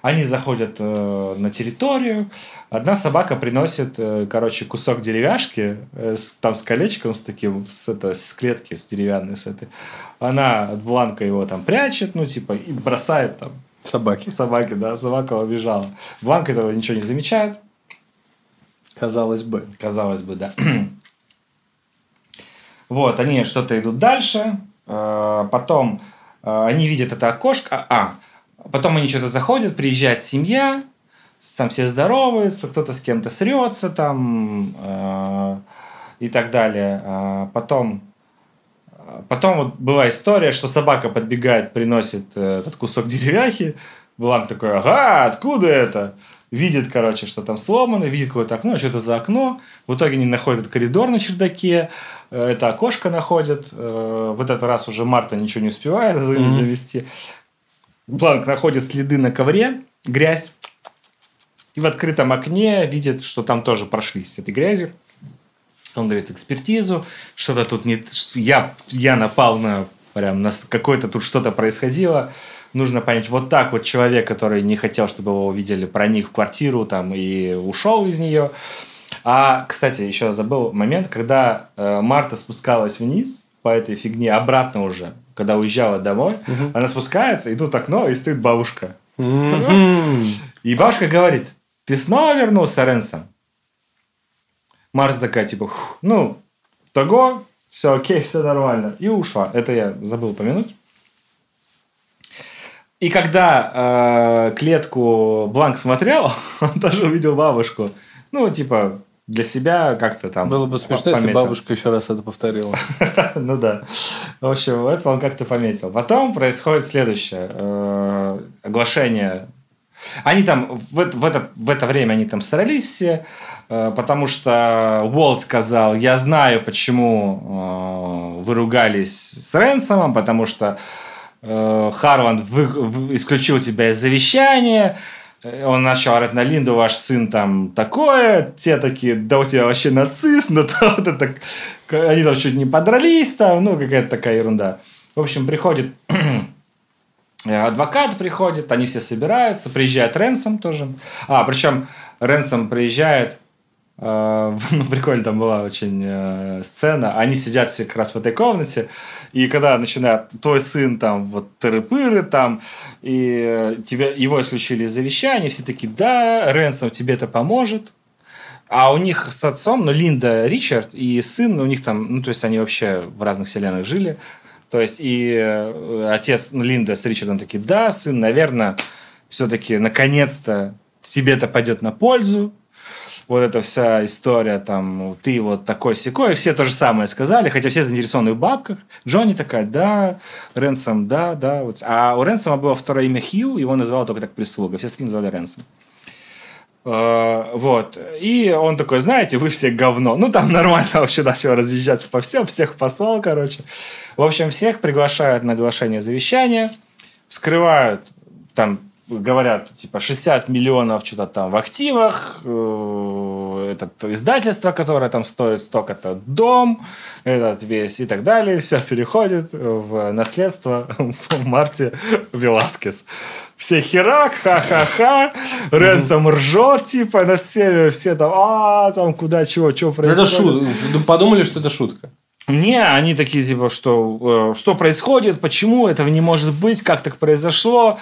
Они заходят э, на территорию. Одна собака приносит, э, короче, кусок деревяшки, э, с, там с колечком, с таким, с, это, с клетки, с деревянной, с этой. Она от бланка его там прячет, ну, типа, и бросает там Собаки. собаке, да, собака убежала. Бланк этого ничего не замечает, Казалось бы. казалось бы, да. [CLEARS THROAT] Вот, они что-то идут дальше, э, потом э, они видят это окошко, а, потом они что-то заходят, приезжает семья, там все здороваются, кто-то с кем-то срется там э, и так далее. Потом, потом вот была история, что собака подбегает, приносит этот кусок [LAUGHS] деревяхи, Бланк такой, ага, откуда это? Видит, короче, что там сломано, видит какое-то окно, что это за окно. В итоге они находят этот коридор на чердаке, Э, Это окошко находит. Э, В этот раз уже Марта ничего не успевает завести. Бланк находит следы на ковре, грязь. И в открытом окне видит, что там тоже прошлись с этой грязью. Он говорит экспертизу, что-то тут не... Я, я напал на... Прям на какое-то тут что-то происходило. Нужно понять, вот так вот человек, который не хотел, чтобы его увидели, проник в квартиру там и ушел из нее. А, кстати, еще забыл момент, когда э, Марта спускалась вниз по этой фигне, обратно уже, когда уезжала домой, она спускается, и тут окно, и стоит бабушка. И бабушка говорит, ты снова вернулся, Ренсом? Марта такая, типа, «Фух, ну, того, все окей, все нормально. И ушла. Это я забыл упомянуть. И когда э, клетку Бланк смотрел, [LAUGHS] он тоже увидел бабушку. Ну, типа, для себя как-то там Было бы смешно, если пометил. бабушка еще раз это повторила. [LAUGHS] Ну да. В общем, это он как-то пометил. Потом происходит следующее. Э, Оглашение. Они там в это, в, это, в это время они там срались все, э, потому что Уолт сказал, я знаю, почему э, вы ругались с Ренсомом, потому что э, Харланд вы- вы- исключил тебя из завещания, Э, он начал орать на Линду, ваш сын там такое, те такие, да у тебя вообще нацист, ну [LAUGHS] то вот это, они там чуть не подрались там, ну какая-то такая ерунда. В общем, приходит [CLEARS THROAT] э, адвокат приходит, они все собираются, приезжает Ренсом тоже. А, причем Ренсом приезжает, э, [LAUGHS] ну, прикольно там была очень э, сцена, они сидят все как раз в этой комнате, и когда начинает твой сын там вот тыры-пыры там, и э, тебя, его исключили из завещания, все такие, да, Ренсом тебе это поможет, а у них с отцом, ну, Линда Ричард и сын, у них там, ну, то есть они вообще в разных вселенных жили. То есть и э, отец ну, Линда с Ричардом такие, да, сын, наверное, все-таки наконец-то тебе это пойдет на пользу. Вот эта вся история, там, ты вот такой секой, все то же самое сказали, хотя все заинтересованы в бабках. Джонни такая, да, Ренсом, да, да. Вот. А у Ренсома было второе имя Хью, его называла только так прислуга, все остальные называли Ренсом. Э, Вот. И он такой, знаете, вы все говно. Ну, там нормально вообще начал разъезжаться по всем, всех послал, короче. В общем, всех приглашают на оглашение завещания, вскрывают, там говорят, типа, 60 миллионов что-то там в активах, э, этот издательство, которое там стоит столько-то, дом, этот весь и так далее, все переходит в наследство [LAUGHS] в Марте Веласкес. Все херак, ха-ха-ха, Ренсом ржет, типа, над всеми, все там, а, там, куда, чего, чего Это происходит. шутка. Подумали, что это шутка. Не, они такие, типа, что, э, что происходит, почему этого не может быть, как так произошло.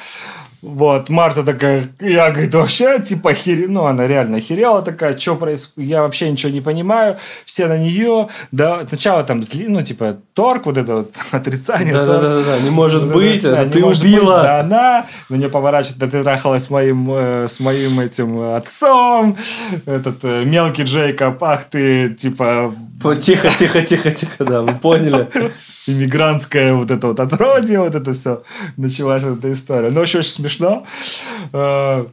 Вот, Марта такая, я, говорит, вообще, типа, охере... ну, она реально охерела такая, что происходит, я вообще ничего не понимаю, все на нее, да, сначала там, зли- ну, типа, торг, вот это вот [LAUGHS] отрицание. Да-да-да, не может быть, это ты быть, убила. да, она на нее поворачивает, да ты трахалась с моим, э, с моим этим отцом, этот э, мелкий Джейкоб, ах ты, типа, По- Тихо, тихо, тихо, тихо, да, вы поняли. Иммигрантское вот это вот отродье, вот это все. Началась вот эта история. Но очень, очень смешно. Э,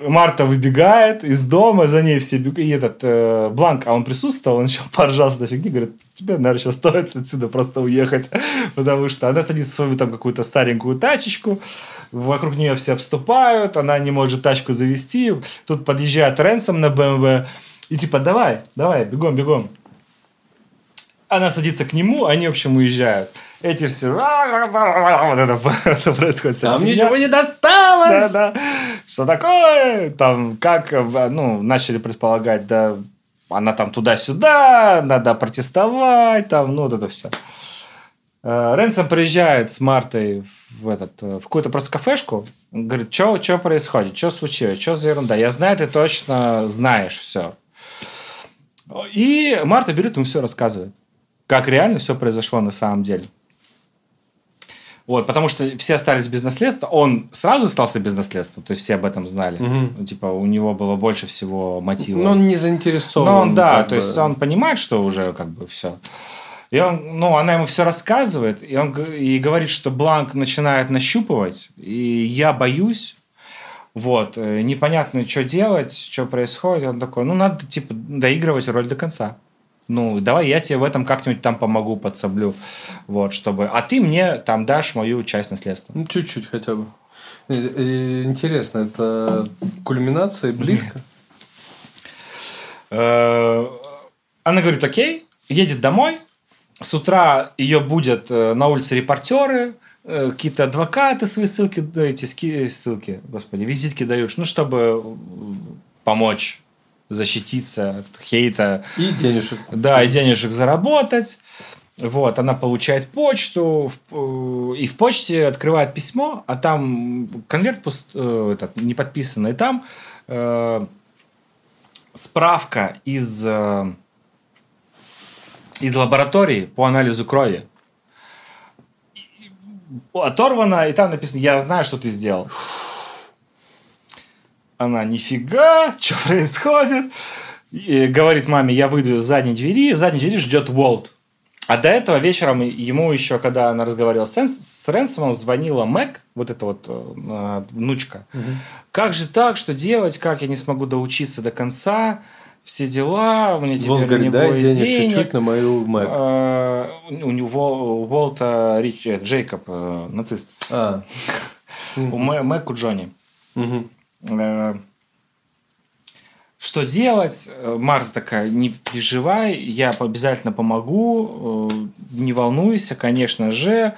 Марта выбегает из дома, за ней все бегут. И этот э, Бланк, а он присутствовал, он еще поржал с этой фигни, говорит, тебе, наверное, сейчас стоит отсюда просто уехать. [LAUGHS] Потому что она садится в свою там какую-то старенькую тачечку, вокруг нее все обступают, она не может тачку завести. Тут подъезжает Ренсом на БМВ. И типа, давай, давай, бегом, бегом. Она садится к нему, они, в общем, уезжают. Эти все... Вот это, [LAUGHS] это происходит. Там фигня. ничего не Да, досталось. да. Что такое? Там, как, э, ну, начали предполагать, да, она там туда-сюда, надо протестовать, там, ну, вот это все. Ренсом приезжает с Мартой в, этот, э, в какую-то просто кафешку. Он говорит, что происходит, что случилось, что за ерунда. Я знаю, ты точно знаешь все. И Марта берет ему все рассказывает. Как реально все произошло на самом деле. Вот, потому что все остались без наследства. Он сразу остался без наследства, то есть все об этом знали. Ну, типа, у него было больше всего мотива. Но он не заинтересован. Ну, он, да, то бы. есть он понимает, что уже как бы все. И он, ну, она ему все рассказывает, и он и говорит, что Бланк начинает нащупывать, и я боюсь, вот, э, непонятно, что делать, что происходит. Он такой, ну, надо, типа, доигрывать роль до конца. Ну, давай я тебе в этом как-нибудь там помогу, подсоблю. Вот, чтобы... А ты мне там дашь мою часть наследства. Ну, чуть-чуть хотя бы. Интересно, это кульминация близко? Э, Она говорит, окей, едет домой. С утра ее будет э, на улице репортеры, э, какие-то адвокаты свои ссылки, эти ссылки, господи, визитки дают, ну, чтобы помочь защититься от хейта. И денежек. Да, и денежек заработать. Вот, она получает почту, э, и в почте открывает письмо, а там конверт пуст, э, этот, не подписанный, и там э, справка из, э, из лаборатории по анализу крови. Оторвана, и там написано, я знаю, что ты сделал. Она, нифига, [LAUGHS] что происходит? И говорит маме, я выйду из задней двери, из задней двери ждет Уолт. А до этого вечером ему еще, когда она разговаривала с, с Ренсомом, звонила Мэг, вот эта вот э, внучка. Как же так, что делать, как я не смогу доучиться до конца, все дела, у меня теперь Волк не говорит, дай будет денег чуть-чуть на мою Мэг. Э, У него у Волта Рич, э, Джейкоб, э, нацист. А. [LAUGHS] У Мэ- Мэг у Джонни. Э, Что делать? Э, Марта такая, не переживай, я обязательно помогу, э, не волнуйся, конечно же,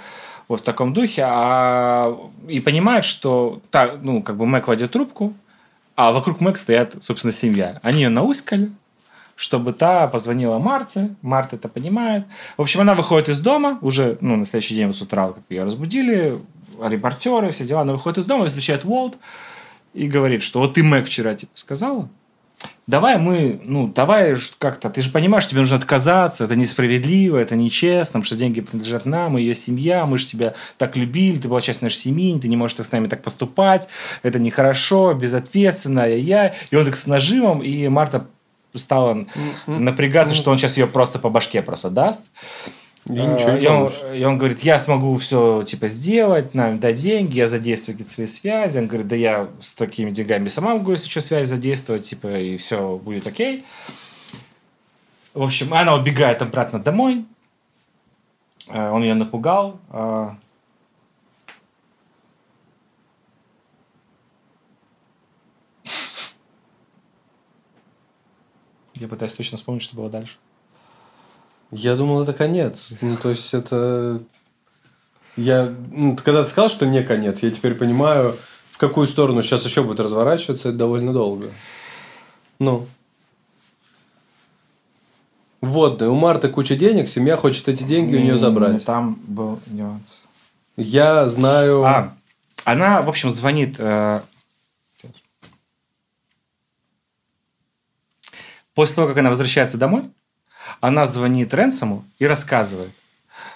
вот в таком духе. А... И понимает, что так, ну, как бы Мэг кладет трубку, а вокруг Мэг стоят, собственно, семья. Они ее науськали, чтобы та позвонила Марте. Марта это понимает. В общем, она выходит из дома уже, ну, на следующий день с утра, как ее разбудили, репортеры, все дела. Она выходит из дома, встречает Уолт и говорит, что вот ты Мэг вчера типа сказала, давай мы, ну, давай как-то, ты же понимаешь, тебе нужно отказаться, это несправедливо, это нечестно, потому что деньги принадлежат нам, ее семья, мы же тебя так любили, ты была частью нашей семьи, ты не можешь так с нами так поступать, это нехорошо, безответственно, ай-яй. И он так с нажимом, и Марта стала напрягаться, что он сейчас ее просто по башке просто даст. И ничего и, он, и он говорит, я смогу все типа сделать, нам дать деньги, я задействую какие-то свои связи. Он говорит, да я с такими деньгами сама могу, что, связь задействовать, типа, и все будет окей. В общем, она убегает обратно домой. Э, Он ее напугал. Э, [LAUGHS] Я пытаюсь точно вспомнить, что было дальше. Я думал, это конец. Ну, то есть, это... Я... Ну, ты когда ты сказал, что не конец, я теперь понимаю, в какую сторону сейчас еще будет разворачиваться, это довольно долго. Ну. Вот, да, у Марты куча денег, семья хочет эти деньги у нее Не, забрать. Там был нюанс. Я знаю... А, она, в общем, звонит... э, После того, как она возвращается домой, она звонит Ренсому и рассказывает,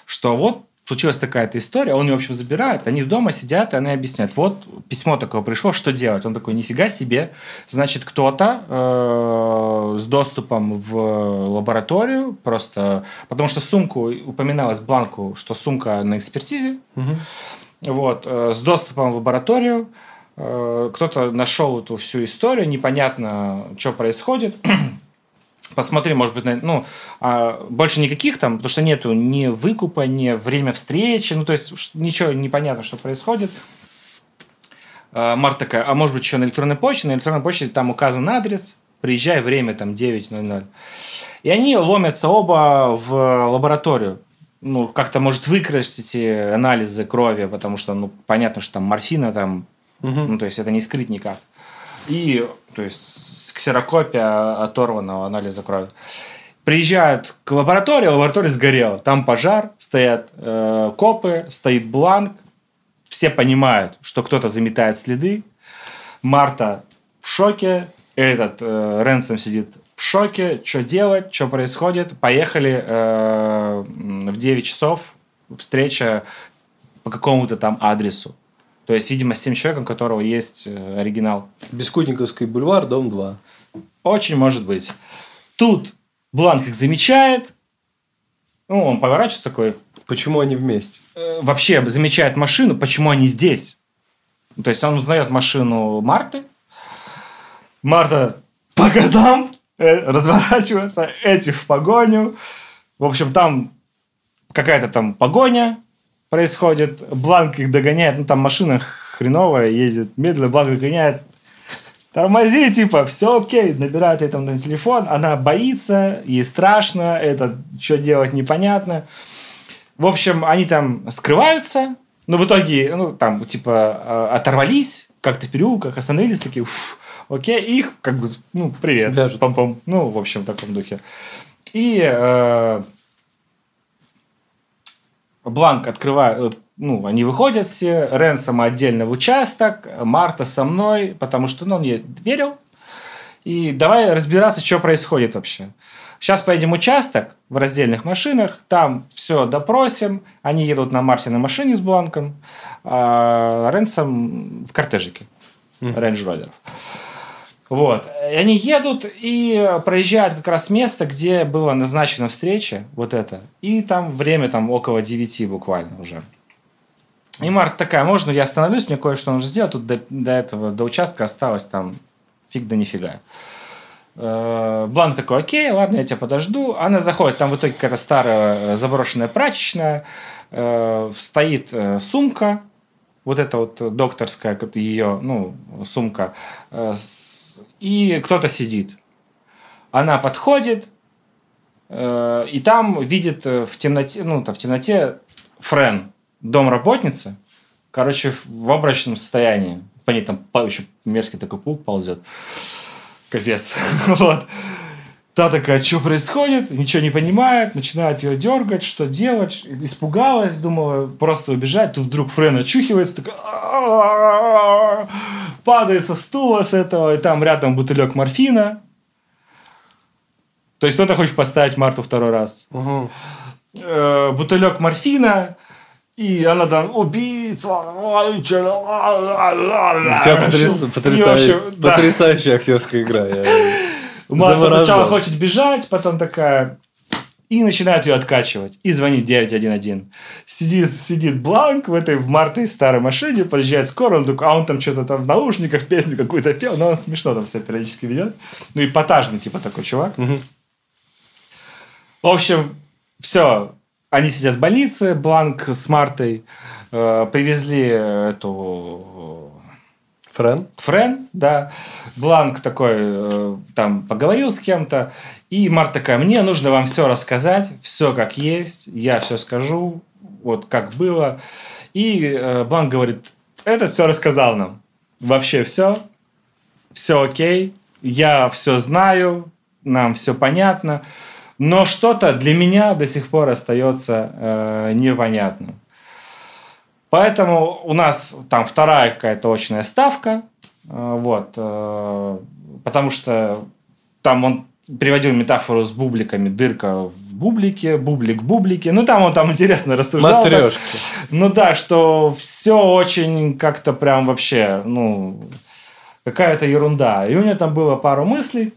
что вот случилась такая-то история, он ее, в общем, забирает, они дома сидят, и она объясняет, вот письмо такое пришло, что делать? Он такой, нифига себе, значит, кто-то э, с доступом в лабораторию, просто, потому что сумку, упоминалось бланку, что сумка на экспертизе, вот, э, с доступом в лабораторию. Э, Кто-то нашел эту всю историю, непонятно, что происходит. [CLEARS THROAT] Посмотри, может быть, на- ну, а, больше никаких там, потому что нету ни выкупа, ни время встречи, ну, то есть ничего непонятно, что происходит. Э, Марта такая, а может быть, еще на электронной почте? На электронной почте там указан адрес, приезжай, время там 9.00. И они ломятся оба в лабораторию. Ну, как-то, может, выкрасть эти анализы крови, потому что, ну, понятно, что там морфина там, ну, то есть это не скрыть никак. И, то есть, ксерокопия оторванного анализа крови. Приезжают к лаборатории, лаборатория сгорела. Там пожар, стоят э, копы, стоит бланк. Все понимают, что кто-то заметает следы. Марта в шоке, этот э, Ренсом сидит в шоке, что делать, что происходит. Поехали э, в 9 часов, встреча по какому-то там адресу. То есть, видимо, с тем человеком, у которого есть э, оригинал. Бескудниковский бульвар, дом 2. Очень может быть. Тут Бланк их замечает. Ну, он поворачивается такой, Почему они вместе? э, вообще замечает машину, почему они здесь. То есть он узнает машину Марты. Марта по газам. э, разворачиваются, эти в погоню. В общем, там какая-то там погоня происходит, Бланк их догоняет, ну там машина хреновая ездит, медленно Бланк догоняет, тормози, типа, все окей, набирает ей там на телефон, она боится, ей страшно, это что делать непонятно. В общем, они там скрываются, но в итоге, ну, там, типа, э, оторвались, как-то в переулках, остановились, такие, «Уф, окей, их, как бы, ну, привет, пам-пам, ну, в общем, в таком духе. И э, Бланк открывает, ну, они выходят все, Ренсома отдельно в участок, Марта со мной, потому что, ну, он ей верил. И давай разбираться, что происходит вообще. Сейчас поедем в участок в раздельных машинах, там все допросим. Они едут на Марсе на машине с Бланком, а Ренсом в кортежике Range Rover. Вот. И они едут и проезжают как раз место, где была назначена встреча, вот это. И там время там около 9 буквально уже. И Марта такая, можно я остановлюсь, мне кое-что нужно сделать. Тут до, до этого, до участка осталось там фиг да нифига. Э, Бланк такой, окей, ладно, я тебя подожду. Она заходит, там в итоге какая-то старая э, заброшенная прачечная, э, стоит сумка, вот эта вот докторская, ее, ну, сумка, и кто-то сидит. Она подходит, э, и там видит э, в темноте, ну, там в темноте Френ, домработница, короче, в- обрачном состоянии. По ней там еще мерзкий такой паук ползет. Капец. [LAUGHS] Вот. Та такая, что происходит, ничего не понимает, начинает ее дергать, что делать, испугалась, думала просто убежать, тут вдруг Френ очухивается, такая, падает со стула с этого, и там рядом бутылек морфина. То есть кто-то хочет поставить Марту второй раз. Э, бутылек морфина, и она там убийца. У тебя потряс- потрясающая, да. потрясающая актерская игра. я- Марта сначала хочет бежать, потом такая... И начинает ее откачивать. И звонит 911. Сидит, сидит Бланк в этой в Мартой старой машине, подъезжает скоро, он такой, а он там что-то там в наушниках [LAUGHS] песню какую-то пел, но он смешно там все периодически ведет. Ну, эпатажный типа такой чувак. В общем, все. Они сидят в больнице, Бланк с Мартой э, привезли эту Френ? Френ, да. Бланк такой э, там поговорил с кем-то. И Марта такая, мне нужно вам все рассказать, все как есть, я все скажу, вот как было. И э, Бланк говорит, это все рассказал нам. Вообще все, все окей, я все знаю, нам все понятно. Но что-то для меня до сих пор остается э, непонятным. Поэтому у нас там вторая какая-то очная ставка. э, Вот. э, Потому что там он приводил метафору с бубликами. Дырка в бублике, бублик в бублике. Ну, там он там интересно рассуждал. так. Матрешки. Ну да, что все очень как-то прям вообще, ну, какая-то ерунда. И у него там было пару мыслей.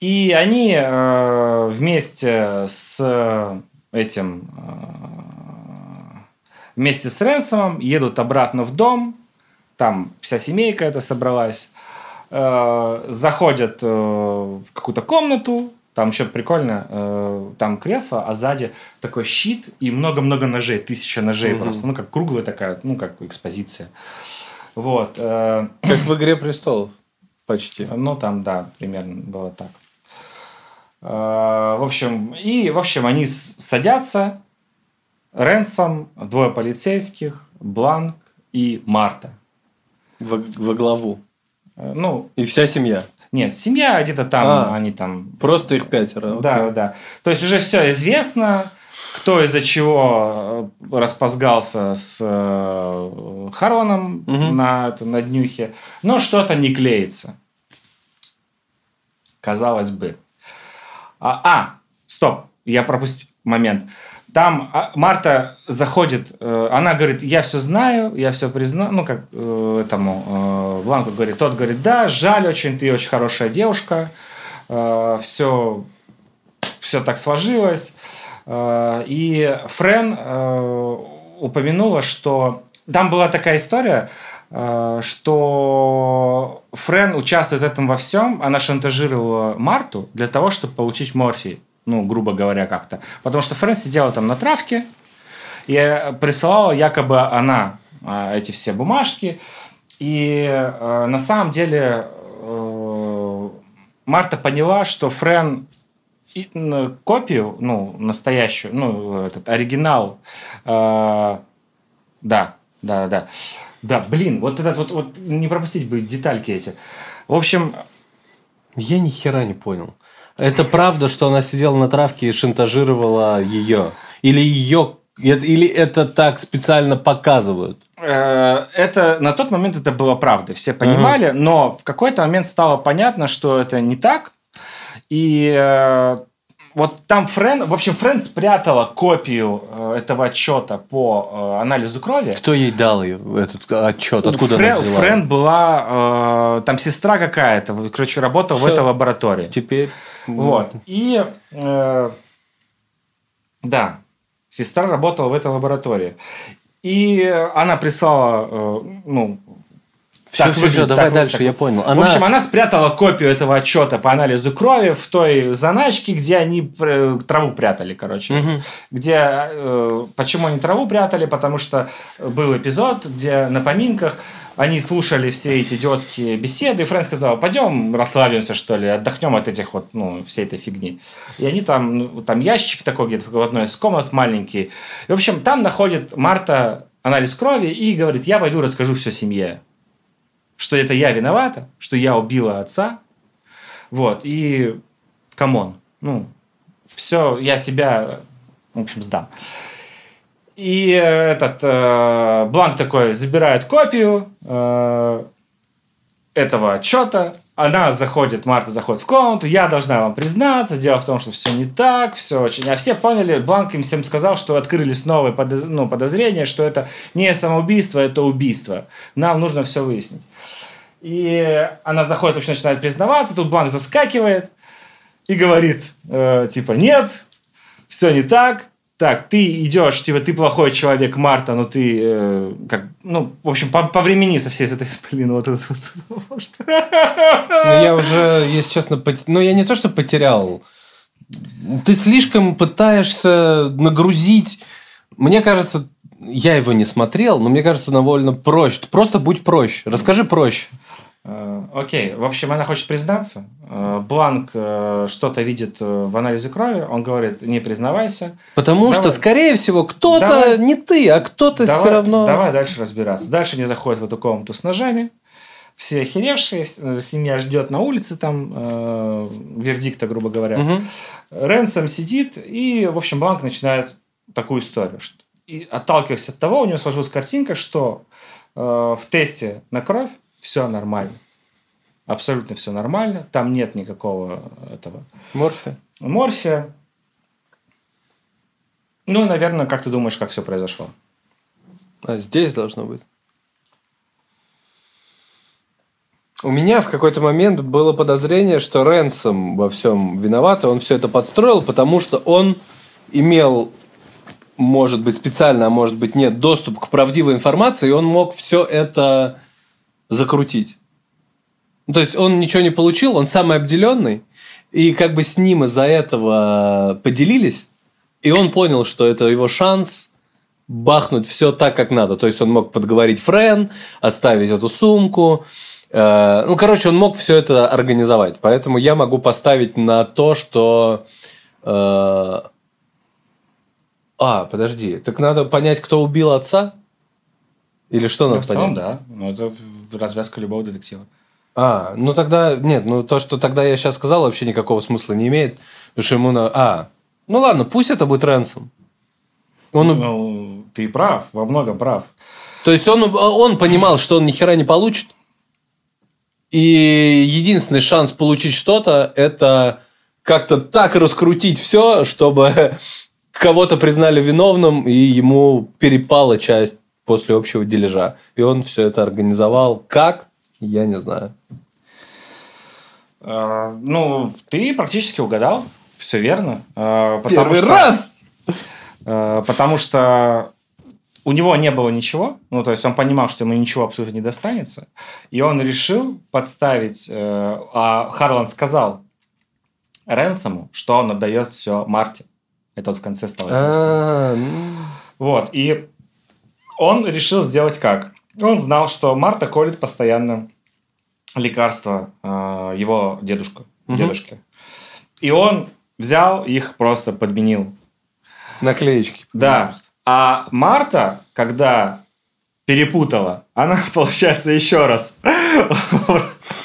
И они э, вместе с этим, э, вместе с Ренсомом едут обратно в дом. Там вся семейка это собралась. Э, заходят э, в какую-то комнату. Там еще прикольно, э, там кресло, а сзади такой щит и много-много ножей, тысяча ножей просто. Ну, как круглая такая, ну, как экспозиция. Вот. э, Как в «Игре престолов». Почти. [LAUGHS] ну, там, да, примерно было так. Э, В общем, и, в общем, они садятся. Ренсом, двое полицейских, Бланк и Марта. Во, во главу. Э, Ну, И вся семья. нет, семья где-то там, А. они там... Просто их пятеро. Да, окей. да. То есть уже все известно, кто из-за чего э, распозгался с э, Хароном Мгм. на, на днюхе, но что-то не клеится. Казалось бы. А, а, стоп, я пропустил момент. Там а, Марта заходит, э, она говорит, я все знаю, я все признаю, ну, как э, этому э, Бланку говорит, тот говорит, да, жаль очень, ты очень хорошая девушка, все, все так сложилось. И Френ упомянула, что там была такая история, что Френ участвует в этом во всем. Она шантажировала Марту для того, чтобы получить морфий. Ну, грубо говоря, как-то. Потому что Френ сидела там на травке и присылала якобы она э, эти все бумажки. И э, на самом деле э, Марта поняла, что Френ копию, ну, настоящую, ну, этот оригинал, э, да, да, да. Да, блин, вот этот вот, вот не пропустить бы детальки эти. В общем, Я ни хера не понял. Это правда, что она сидела на травке и шантажировала ее? Или ее... Или это так специально показывают? э, это на тот момент это было правдой, все понимали, но в какой-то момент стало понятно, что это не так. И э, вот там Френ, в общем, Френ спрятала копию э, этого отчета по э, анализу крови. Кто ей дал ее, этот отчет? Откуда Френ, она взяла? Френ была, э, там сестра какая-то, короче, работала в Всё. этой лаборатории. Теперь... Вот. И э, да, сестра работала в этой лаборатории. И она прислала, э, ну, Все, так все, выглядит, все, давай так, дальше, так. я понял. В общем, она спрятала копию этого отчета по анализу крови в той заначке, где они траву прятали, короче. Мгм. Где э, почему они траву прятали? Потому что был эпизод, где на поминках они слушали все эти идиотские беседы, и Фрэн сказал, пойдем расслабимся, что ли, отдохнем от этих вот, ну, всей этой фигни. И они там, ну, там ящик такой где-то в одной из комнат маленький. И, в общем, там находит Марта анализ крови и говорит, я пойду расскажу все семье что это я виновата, что я убила отца. Вот, и come on, ну, все, я себя, в общем, сдам. И э, этот э, Бланк такой забирает копию э, этого отчета. Она заходит, Марта заходит в комнату. Я должна вам признаться. Дело в том, что все не так, все очень. А все поняли, Бланк им всем сказал, что открылись новые подоз- ну, подозрения, что это не самоубийство, это убийство. Нам нужно все выяснить. И она заходит, вообще начинает признаваться. Тут Бланк заскакивает и говорит, э, типа, нет, все не так. Так, ты идешь, типа, ты плохой человек, Марта, но ты, э, как, ну, в общем, по, повремени со всей этой, [LAUGHS] блин, вот этот вот. Ну, я уже, если честно, пот- ну, я не то, что потерял. Ты слишком пытаешься нагрузить. Мне кажется, я его не смотрел, но мне кажется, довольно проще. Просто будь проще. Расскажи проще. Э, Окей, в общем, она хочет признаться. Э, Бланк э, что-то видит в анализе крови, он говорит, не признавайся. Потому Давай. что, скорее всего, кто-то не ты, а кто-то все равно. давай дальше разбираться. Дальше они заходят в эту комнату с ножами. Все охеревшие, семья ждет на улице там э, вердикта, грубо говоря. Мгм. Ренсом сидит, и, в общем, Бланк начинает такую историю. И отталкиваясь от того, у него сложилась картинка, что э, в тесте на кровь все нормально. Абсолютно все нормально. Там нет никакого этого Морфи. морфия. Ну, наверное, как ты думаешь, как все произошло? А здесь должно быть. У меня в какой-то момент было подозрение, что Ренсом во всем виноват, и он все это подстроил, потому что он имел, может быть, специально, а может быть, нет, доступ к правдивой информации, и он мог все это закрутить. Ну, То есть он ничего не получил, он самый обделенный, и как бы с ним из-за этого поделились, и он понял, что это его шанс бахнуть все так, как надо. То есть он мог подговорить Френ, оставить эту сумку. Э, Ну, короче, он мог все это организовать. Поэтому я могу поставить на то, что... э, А, подожди. Так надо понять, кто убил отца? Или что Ну, надо в целом, понять? да. Ну, это развязка любого детектива. А, ну тогда... Нет, ну то, что тогда я сейчас сказал, вообще никакого смысла не имеет. Потому что ему на... А, ну ладно, пусть это будет Ренсом. Он, Ну, ты прав, во многом прав. То есть он, он понимал, что он ни хера не получит. И единственный шанс получить что-то, это как-то так раскрутить все, чтобы [LAUGHS] кого-то признали виновным, и ему перепала часть после общего дележа. И он все это организовал. Как? Я не знаю. Э, Ну, ты практически угадал. Все верно. Э, потому что- Э, Потому что у него не было ничего, ну, то есть он понимал, что ему ничего абсолютно не достанется, и он решил подставить, э, а Харланд сказал Ренсому, что он отдает все Марте. Это вот в конце стало известно. А, ну, Вот, и он решил сделать как? Он знал, что Марта колет постоянно лекарства э, его дедушка, Мгм. дедушке. И он взял их просто подменил. Наклеечки. Да. А Марта, когда перепутала, она, [LAUGHS] получается, еще раз.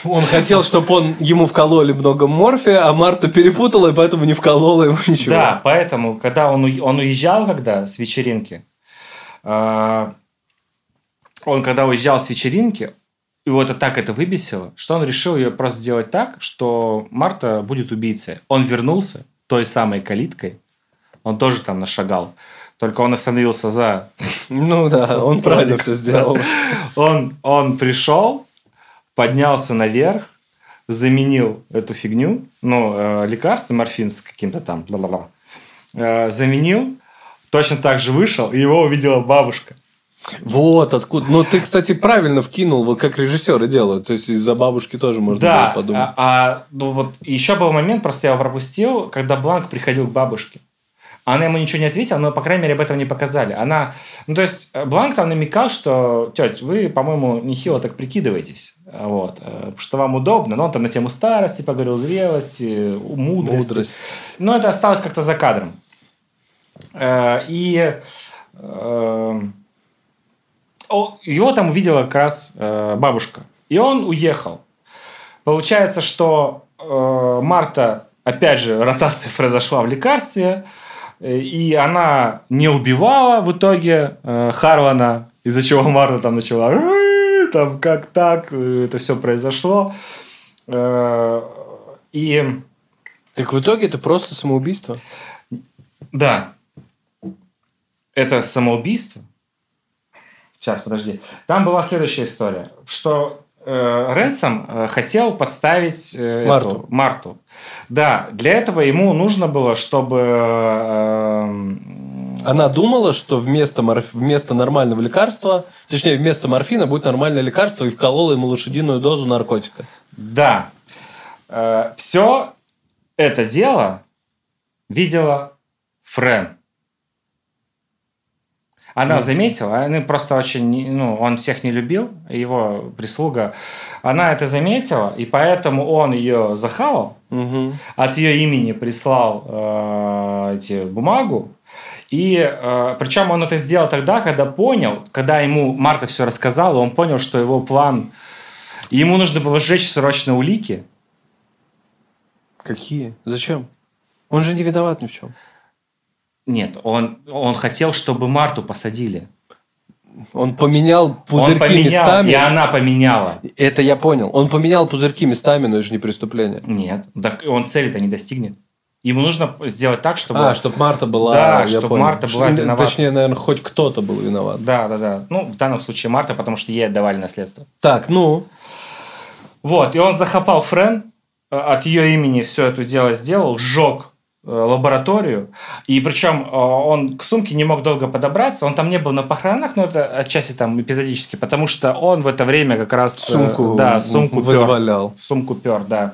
Он хотел, чтобы он ему вкололи много морфия, а Марта перепутала, и поэтому не вколола ему ничего. Да, поэтому, когда он, он уезжал, когда с вечеринки, он когда уезжал с вечеринки, его это так это выбесило, что он решил ее просто сделать так, что Марта будет убийцей. Он вернулся той самой калиткой, он тоже там нашагал, только он остановился за Ну да, он правильно все сделал. [LAUGHS] Он, он пришел, поднялся наверх, заменил эту фигню, ну, э, лекарство, морфин с каким-то там, бла-бла-бла, э, заменил, точно так же вышел, и его увидела бабушка. Вот откуда. Ну, ты, кстати, правильно вкинул, вот как режиссеры делают. То есть из-за бабушки тоже можно да, было подумать. а, а, ну вот еще был момент, просто я его пропустил, когда Бланк приходил к бабушке. Она ему ничего не ответила, но, по крайней мере, об этом не показали. Она, ну, то есть, э, Бланк там намекал, что, тетя, вы, по-моему, нехило так прикидываетесь, э, вот, э, что вам удобно, но он там на тему старости поговорил, зрелости, мудрости. Мудрость. Но это осталось как-то за кадром. Э, И э, его там увидела как раз э, бабушка. И он уехал. Получается, что Марта, опять же, ротация произошла в лекарстве, и она не убивала в итоге Харлана, из-за чего Марта там начала «Э, там как так, это все произошло. И Так в итоге это просто самоубийство. да, это самоубийство. Сейчас, подожди. Там была следующая история, что э, Ренсом э, хотел подставить э, Марту. эту, Марту. Да, для этого ему нужно было, чтобы э, Она думала, что вместо, морф- вместо нормального лекарства, точнее, вместо морфина будет нормальное лекарство и вколола ему лошадиную дозу наркотика. Да. все это дело видела Френ. Она заметила, они просто очень, ну, он всех не любил, его прислуга. Она это заметила, и поэтому он ее захавал, Мгм. от ее имени прислал э, эти бумагу. И э, причем он это сделал тогда, когда понял, когда ему Марта все рассказала, он понял, что его план... Ему нужно было сжечь срочно улики. Какие? Зачем? Он же не виноват ни в чем. Нет, он, он хотел, чтобы Марту посадили. Он поменял пузырьки он поменял, местами. и она поменяла. Это я понял. Он поменял пузырьки местами, но это же не преступление. Нет, так он цели-то не достигнет. Ему нужно сделать так, чтобы... А, чтобы Марта была... Да, я чтоб понял. Марта была Что- виновата. Точнее, наверное, хоть кто-то был виноват. Да, да, да. Ну, в данном случае Марта, потому что ей отдавали наследство. Так, ну... Вот, и он захопал Френ, э, от ее имени все это дело сделал, сжег лабораторию. И причем э, он к сумке не мог долго подобраться. Он там не был на похоронах, но это отчасти там эпизодически, потому что он в это время как раз... э, Сумку, да, сумку пер. вызволял. Сумку пер, да.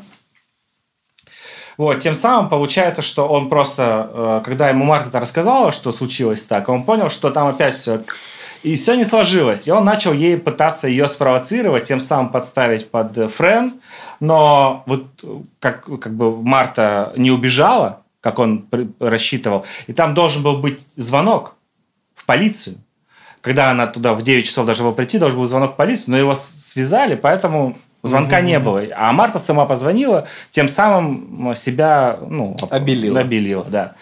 Вот, тем самым получается, что он просто, э, когда ему Марта рассказала, что случилось так, он понял, что там опять все и все не сложилось. И он начал ей пытаться ее спровоцировать, тем самым подставить под э, Френ. Но вот э, как, как бы Марта не убежала, как он рассчитывал, и там должен был быть звонок в полицию. Когда она туда в 9 часов должна была прийти, должен был звонок в полицию, но его связали, поэтому звонка не было. А Марта сама позвонила, тем самым себя ну, Обелила. обелила, да.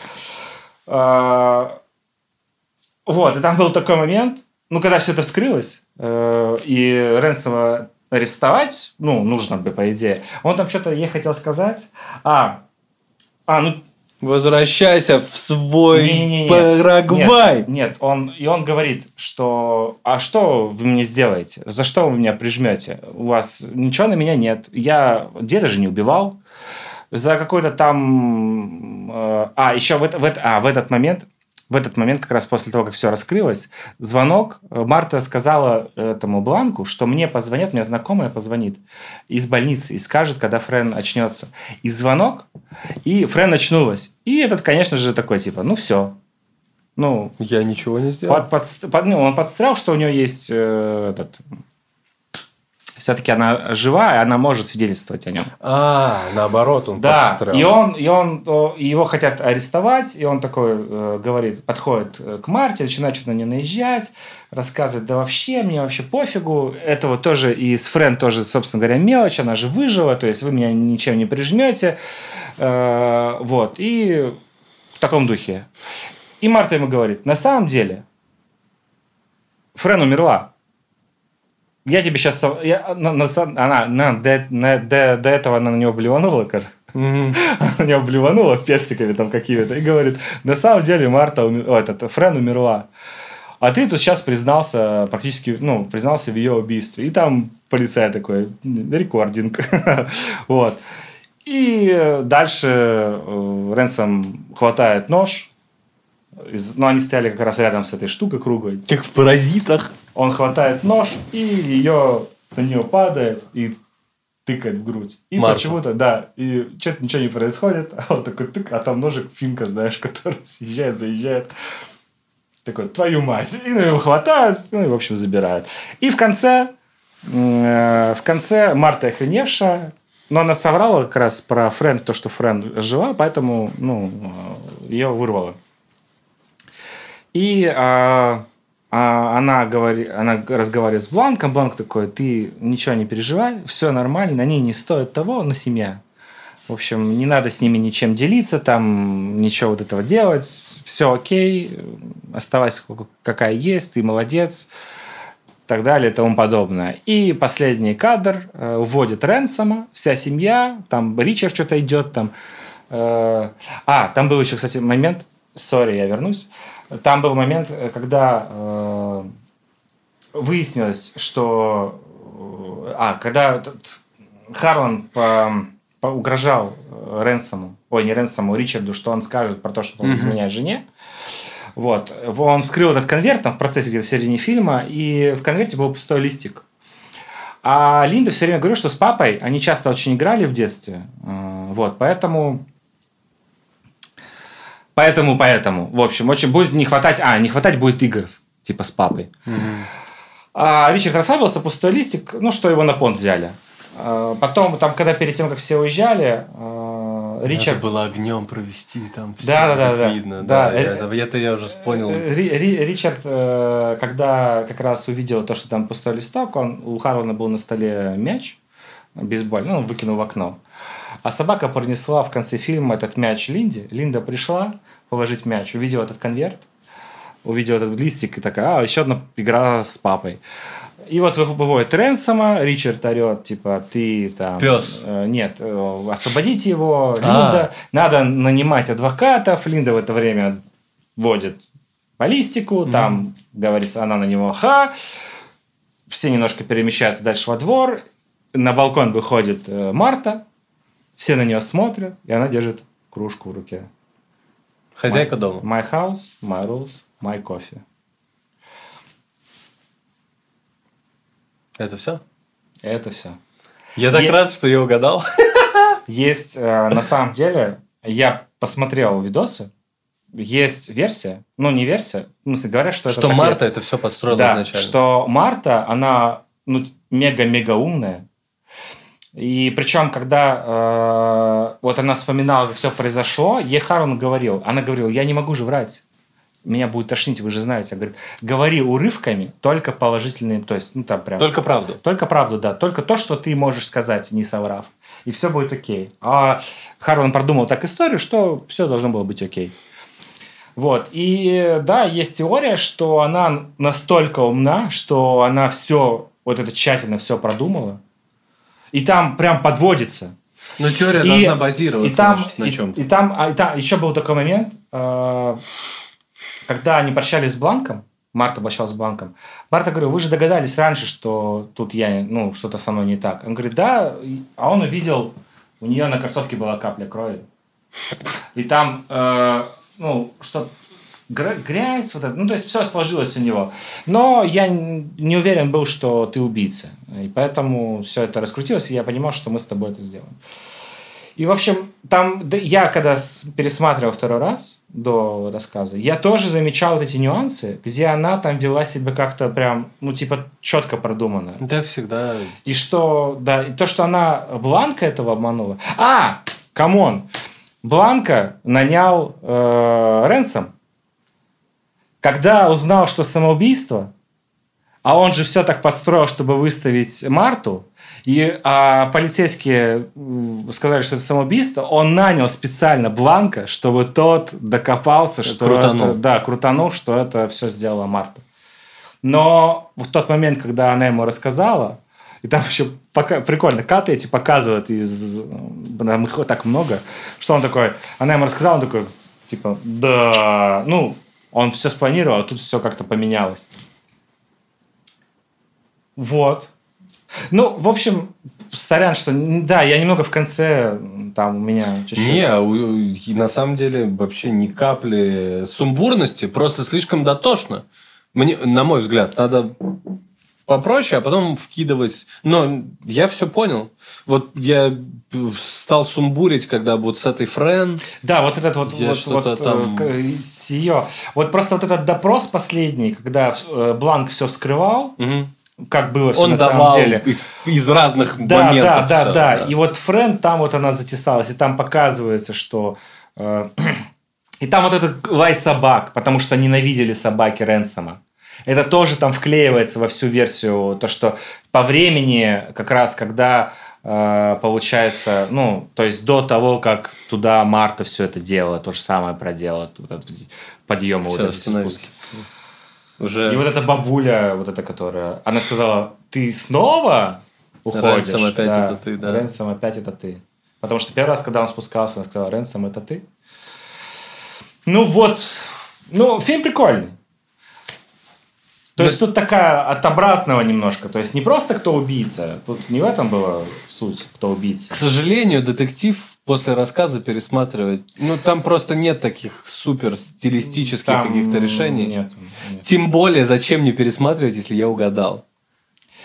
А, Вот, и там был такой момент, ну, когда все это вскрылось, э, и Ренсома арестовать, ну, нужно бы, по идее. Он там что-то ей хотел сказать. А, а ну, Возвращайся в свой не-не-не. Парагвай. Нет, нет, он, и он говорит, что а что вы мне сделаете? За что вы меня прижмете? У вас ничего на меня нет. Я деда же не убивал. За какой-то там... э, а, еще в, это- в это- а, в этот момент в этот момент, как раз после того, как все раскрылось, звонок, э, Марта сказала этому Бланку, что мне позвонят, мне знакомая позвонит из больницы и скажет, когда Френ очнется. И звонок, и Френ очнулась. И этот, конечно же, такой, типа, ну все. Ну, Я ничего не сделал. под, под- под- ну, он подстрял, что у нее есть э, этот... Все-таки она жива, и она может свидетельствовать о нем. А, наоборот, он Да, подстрял. и он, и он, его хотят арестовать, и он такой э, говорит, подходит э, к Марте, начинает что-то на нее наезжать, рассказывает, да вообще, мне вообще пофигу. Это вот тоже и с Френ тоже, собственно говоря, мелочь, она же выжила, то есть вы меня ничем не прижмете. Э, вот, и в таком духе. И Марта ему говорит, на самом деле, Френ умерла. Я тебе сейчас... она на- до, на- до- до этого она на него блеванула, короче. Мгм. [LAUGHS] Она на него блеванула персиками там какими-то и говорит, на самом деле Марта, уми- о, этот, Френ умерла. А ты тут сейчас признался практически, ну, признался в ее убийстве. И там полицай такой, рекординг. [LAUGHS] вот. И э, дальше э, Ренсом хватает нож. Из- Ну, они стояли как раз рядом с этой штукой круглой. Как в паразитах. Он хватает нож, и ее на нее падает и тыкает в грудь. И Марта. почему-то, да, и что-то ничего не происходит, а он такой тык, а там ножик финка, знаешь, [LAUGHS] который съезжает, заезжает. Такой, твою мать. И ну, его хватают, ну и, в общем, забирают. И в конце, э, в конце Марта охреневшая, но она соврала как раз про Френ, то, что Френ жила, поэтому, ну, э, ее вырвало. И а, а, она, говорит, она разговаривает с Бланком. Бланк такой, ты ничего не переживай, все нормально, ней не стоит того, на семья. В общем, не надо с ними ничем делиться, там ничего вот этого делать, все окей, оставайся как- какая есть, ты молодец, так далее и тому подобное. И последний кадр э, уводит Ренсома, вся семья, там Ричард что-то идет, там... э, а, там был еще, кстати, момент, сори, я вернусь, там был момент, э, когда э, выяснилось, что... э, А, когда Харлан по- по- угрожал э, Ренсому, ой, не Ренсому, Ричарду, что он скажет про то, что он изменяет жене. Вот. Он вскрыл этот конверт там в процессе где-то в середине фильма, и в конверте был пустой листик. А Линда все время говорила, что с папой они часто очень играли в детстве. Вот, поэтому... Поэтому, поэтому. В общем, очень будет не хватать... А, не хватать будет игр, типа с папой. А Ричард расслабился, пустой листик, ну, что его на понт взяли. А, Потом, там, когда перед тем, как все уезжали, а, Ричард... Надо было огнем провести, там все Да, да, да, да. видно. Да, Да, э, это, это я уже понял. Э, Ри- Ри- Ричард, э, когда как раз увидел то, что там пустой листок, он, у Харлана был на столе мяч, бейсбольный, ну, он выкинул в окно. А собака пронесла в конце фильма этот мяч Линде. Линда пришла положить мяч, увидела этот конверт, увидела этот листик и такая, а, еще одна игра с папой. И вот вы- выводит Ренсома, Ричард орет, типа, ты там... Пёс. э, нет, э, освободите его, А. Линда, надо нанимать адвокатов. Линда в это время вводит баллистику, там, говорится, она на него ха. Все немножко перемещаются дальше во двор. На балкон выходит э, Марта. Все на нее смотрят, и она держит кружку в руке. Хозяйка дома. My house, my rules, my coffee. Это все? Это все. Я так Я- рад, что я угадал. [LAUGHS] Есть, э, на самом деле, я посмотрел видосы, есть версия, ну не версия, в смысле говорят, что это Что так Марта есть. это все подстроила да, изначально. что Марта, она ну, мега-мега умная. И причем, когда э, вот она вспоминала, как все произошло, ей Харон говорил, она говорила, я не могу же врать. Меня будет тошнить, вы же знаете. Говорит, говори урывками, только положительные, то есть, ну там прям... Только правду. Только правду, да. Только то, что ты можешь сказать, не соврав. И все будет окей. А Харлан продумал так историю, что все должно было быть окей. Вот. И да, есть теория, что она настолько умна, что она все, вот это тщательно все продумала. И там прям подводится. Но теория И- должна базироваться и там, на, и, чем-то. и там, а, и там еще был такой момент, э, когда они прощались с Бланком, Марта прощалась с Бланком. Марта говорит, вы же догадались раньше, что тут я, ну, что-то со мной не так. Он говорит, да, И- а он увидел, у нее на кроссовке была капля крови. И там, э, ну, что грязь, вот это, ну, то есть все сложилось у него. Но я не уверен был, что ты убийца. И поэтому все это раскрутилось, и я понимал, что мы с тобой это сделаем. И, в общем, там да, я, когда пересматривал второй раз до рассказа, я тоже замечал вот эти нюансы, где она там вела себя как-то прям, ну, типа, четко продуманно. Да, всегда. И что, да, и то, что она Бланка этого обманула. А, come on, Бланка нанял э, Ренсом, когда узнал, что самоубийство, а он же все так подстроил, чтобы выставить Марту, и а, полицейские сказали, что это самоубийство, он нанял специально Бланка, чтобы тот докопался, что Крутанул. это, да, крутанул, что это все сделала Марта. Но в тот момент, когда она ему рассказала, и там еще пока, прикольно, каты эти показывают из... Там их так много, что он такой... Она ему рассказала, он такой, типа, да... Ну, он все спланировал, а тут все как-то поменялось. Вот. Ну, в общем, сорян, что... Да, я немного в конце, там у меня чуть-чуть... Не, а на самом деле вообще ни капли сумбурности, просто слишком дотошно. Мне, на мой взгляд, надо попроще, а потом вкидывать. Но я все понял. Вот я стал сумбурить, когда вот с этой Френ. Да, вот этот вот, вот, вот, э, там- к- с ее. Вот просто вот этот допрос последний, когда э, Бланк все вскрывал, как было все Он на давал самом деле. из, из разных Да, моментов. да, да, всё, да. И вот Френ там вот она затесалась, и там показывается, что э, [CLEARS THROAT] и там вот этот лай собак, потому что ненавидели собаки Ренсома. Это тоже там вклеивается во всю версию, то, что по времени, как раз когда э, получается, ну, то есть до того, как туда Марта все это делала, то же самое проделала, вот этот подъемы, вот Всё, эти спуски. Уже И вот эта бабуля, вот эта, которая... Она сказала, ты снова уходишь? Ренсом опять это ты, да. Ренсом опять это ты. Потому что первый раз, когда он спускался, она сказала, Ренсом это ты. Ну вот. Ну, фильм прикольный. То есть тут такая от обратного немножко. То есть не просто кто убийца. Тут не в этом была суть, кто К убийца. сожалению, детектив после рассказа пересматривать. Ну, там просто нет таких супер стилистических Там каких-то решений. Нет. нет. Тем более, зачем мне пересматривать, если я угадал?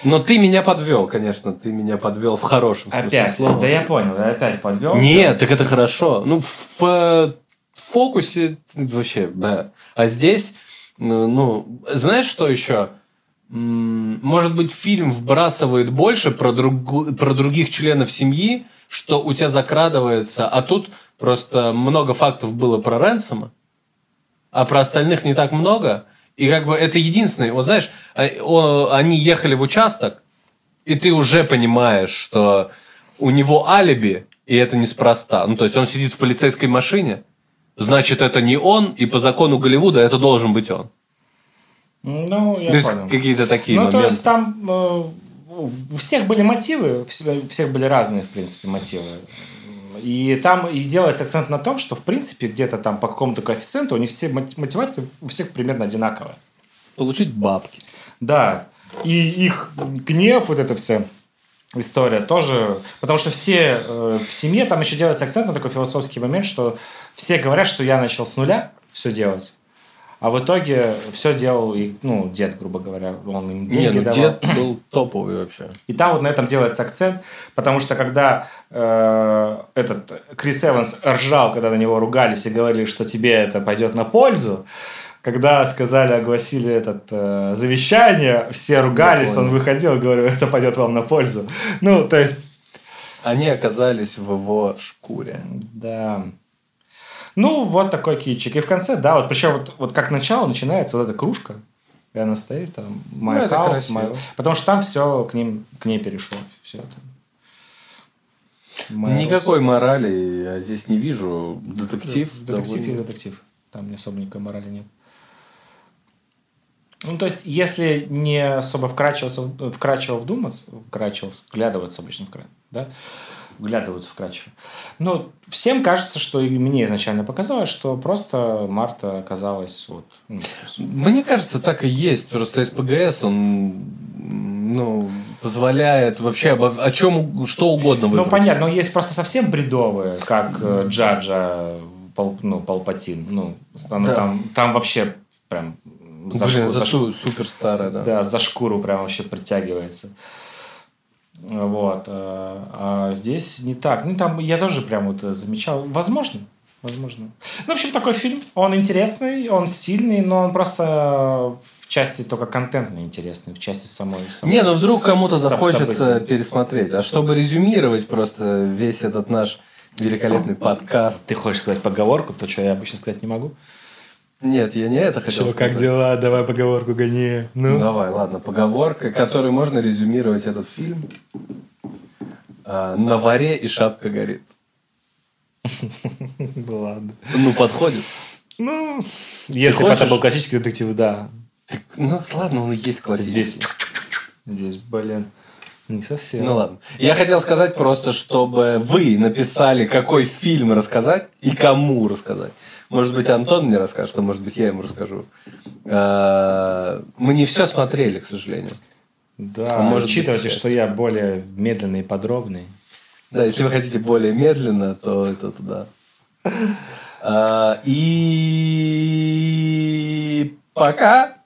Но ты меня подвел, конечно, ты меня подвел в хорошем смысле Опять. слова. Да я понял, я опять подвел. Нет, так это хорошо. Ну, в э, фокусе вообще, да. А здесь, ну, ну, знаешь, что еще? Может быть, фильм вбрасывает больше про, другу- про других членов семьи, что у тебя закрадывается, а тут просто много фактов было про Ренсома, а про остальных не так много. И как бы это единственное. Вот знаешь, а- они ехали в участок, и ты уже понимаешь, что у него алиби, и это неспроста. Ну, то есть он сидит в полицейской машине, значит, это не он, и по закону Голливуда это должен быть он. Ну, я То есть понял. какие-то такие ну, моменты. то есть там э, у всех были мотивы, у все- всех были разные, в принципе, мотивы. И там и делается акцент на том, что, в принципе, где-то там по какому-то коэффициенту у них все мот- мотивации у всех примерно одинаковая. Получить бабки. Да. И их гнев, вот эта вся история тоже... Потому что все э, в семье, там еще делается акцент на такой философский момент, что все говорят, что я начал с нуля все делать. А в итоге все делал, и, ну, дед, грубо говоря, он им Не, деньги ну давал. дед был топовый вообще. [LAUGHS] И там вот на этом делается акцент, потому что когда э, этот Крис Эванс ржал, когда на него ругались и говорили, что тебе это пойдет на пользу, когда сказали, огласили этот э, завещание, все ругались, он выходил и говорил, это пойдет вам на пользу. Ну, то есть, Они оказались в его шкуре. да. Ну, вот такой кичик. И в конце, да, вот причем вот, вот как начало начинается вот эта кружка, и она стоит там, my Ну, house, my- Потому что там все к ним, к ней перешло. Все это. My Никакой морали я здесь не вижу. Детектив. Детектив довольно- и детектив. Там не особо никакой морали нет. Ну, то есть, если не особо вкрачиваться, в- вкрачиво вдуматься, вкрачиво вглядываться обычно вкра... да? Вглядываться вкрачиво. Ну, всем кажется, что и мне изначально показалось, что просто Марта оказалась вот... ну, Мне кажется, так и есть. Просто СПГС, он ну, позволяет вообще обо- о чем что угодно Ну, выбрать. понятно, но есть просто совсем бредовые, как э, Джаджа Пал- ну, Палпатин. Ну, она Да. там, там вообще прям за, Блин, шку- за су- супер старая, да. да, за шкуру прям вообще притягивается. Вот. э, А здесь не так. Ну, там я тоже прям вот э, замечал. Возможно. Возможно. Ну, в общем, такой фильм. Он интересный, он стильный, но он просто в части только контентный интересный, в части самой... самой- Не, ну вдруг кому-то захочется пересмотреть. А чтобы резюмировать просто весь этот наш великолепный подкаст. Ты хочешь сказать поговорку, то, что я обычно сказать не могу? Нет, я не это хотел сказать. дела? Давай поговорку гони. Ну, давай, ладно, поговорка, которой можно резюмировать этот фильм. А, на варе и шапка горит. Да [LAUGHS] ладно. Ну, подходит. Ну, если бы это был классический детектив, да. Ну, ладно, он и есть Здесь, классический. здесь, блин, не совсем. Ну ладно. Я хотел сказать просто, чтобы вы написали, какой фильм рассказать и кому рассказать. Может быть, Антон мне расскажет, а может быть, я ему расскажу. А, Мы не все смотрели, к сожалению. Да, А может быть, учитывайте, часть. что я более медленный и подробный. Да, если вы хотите более медленно, то это туда. А, И пока.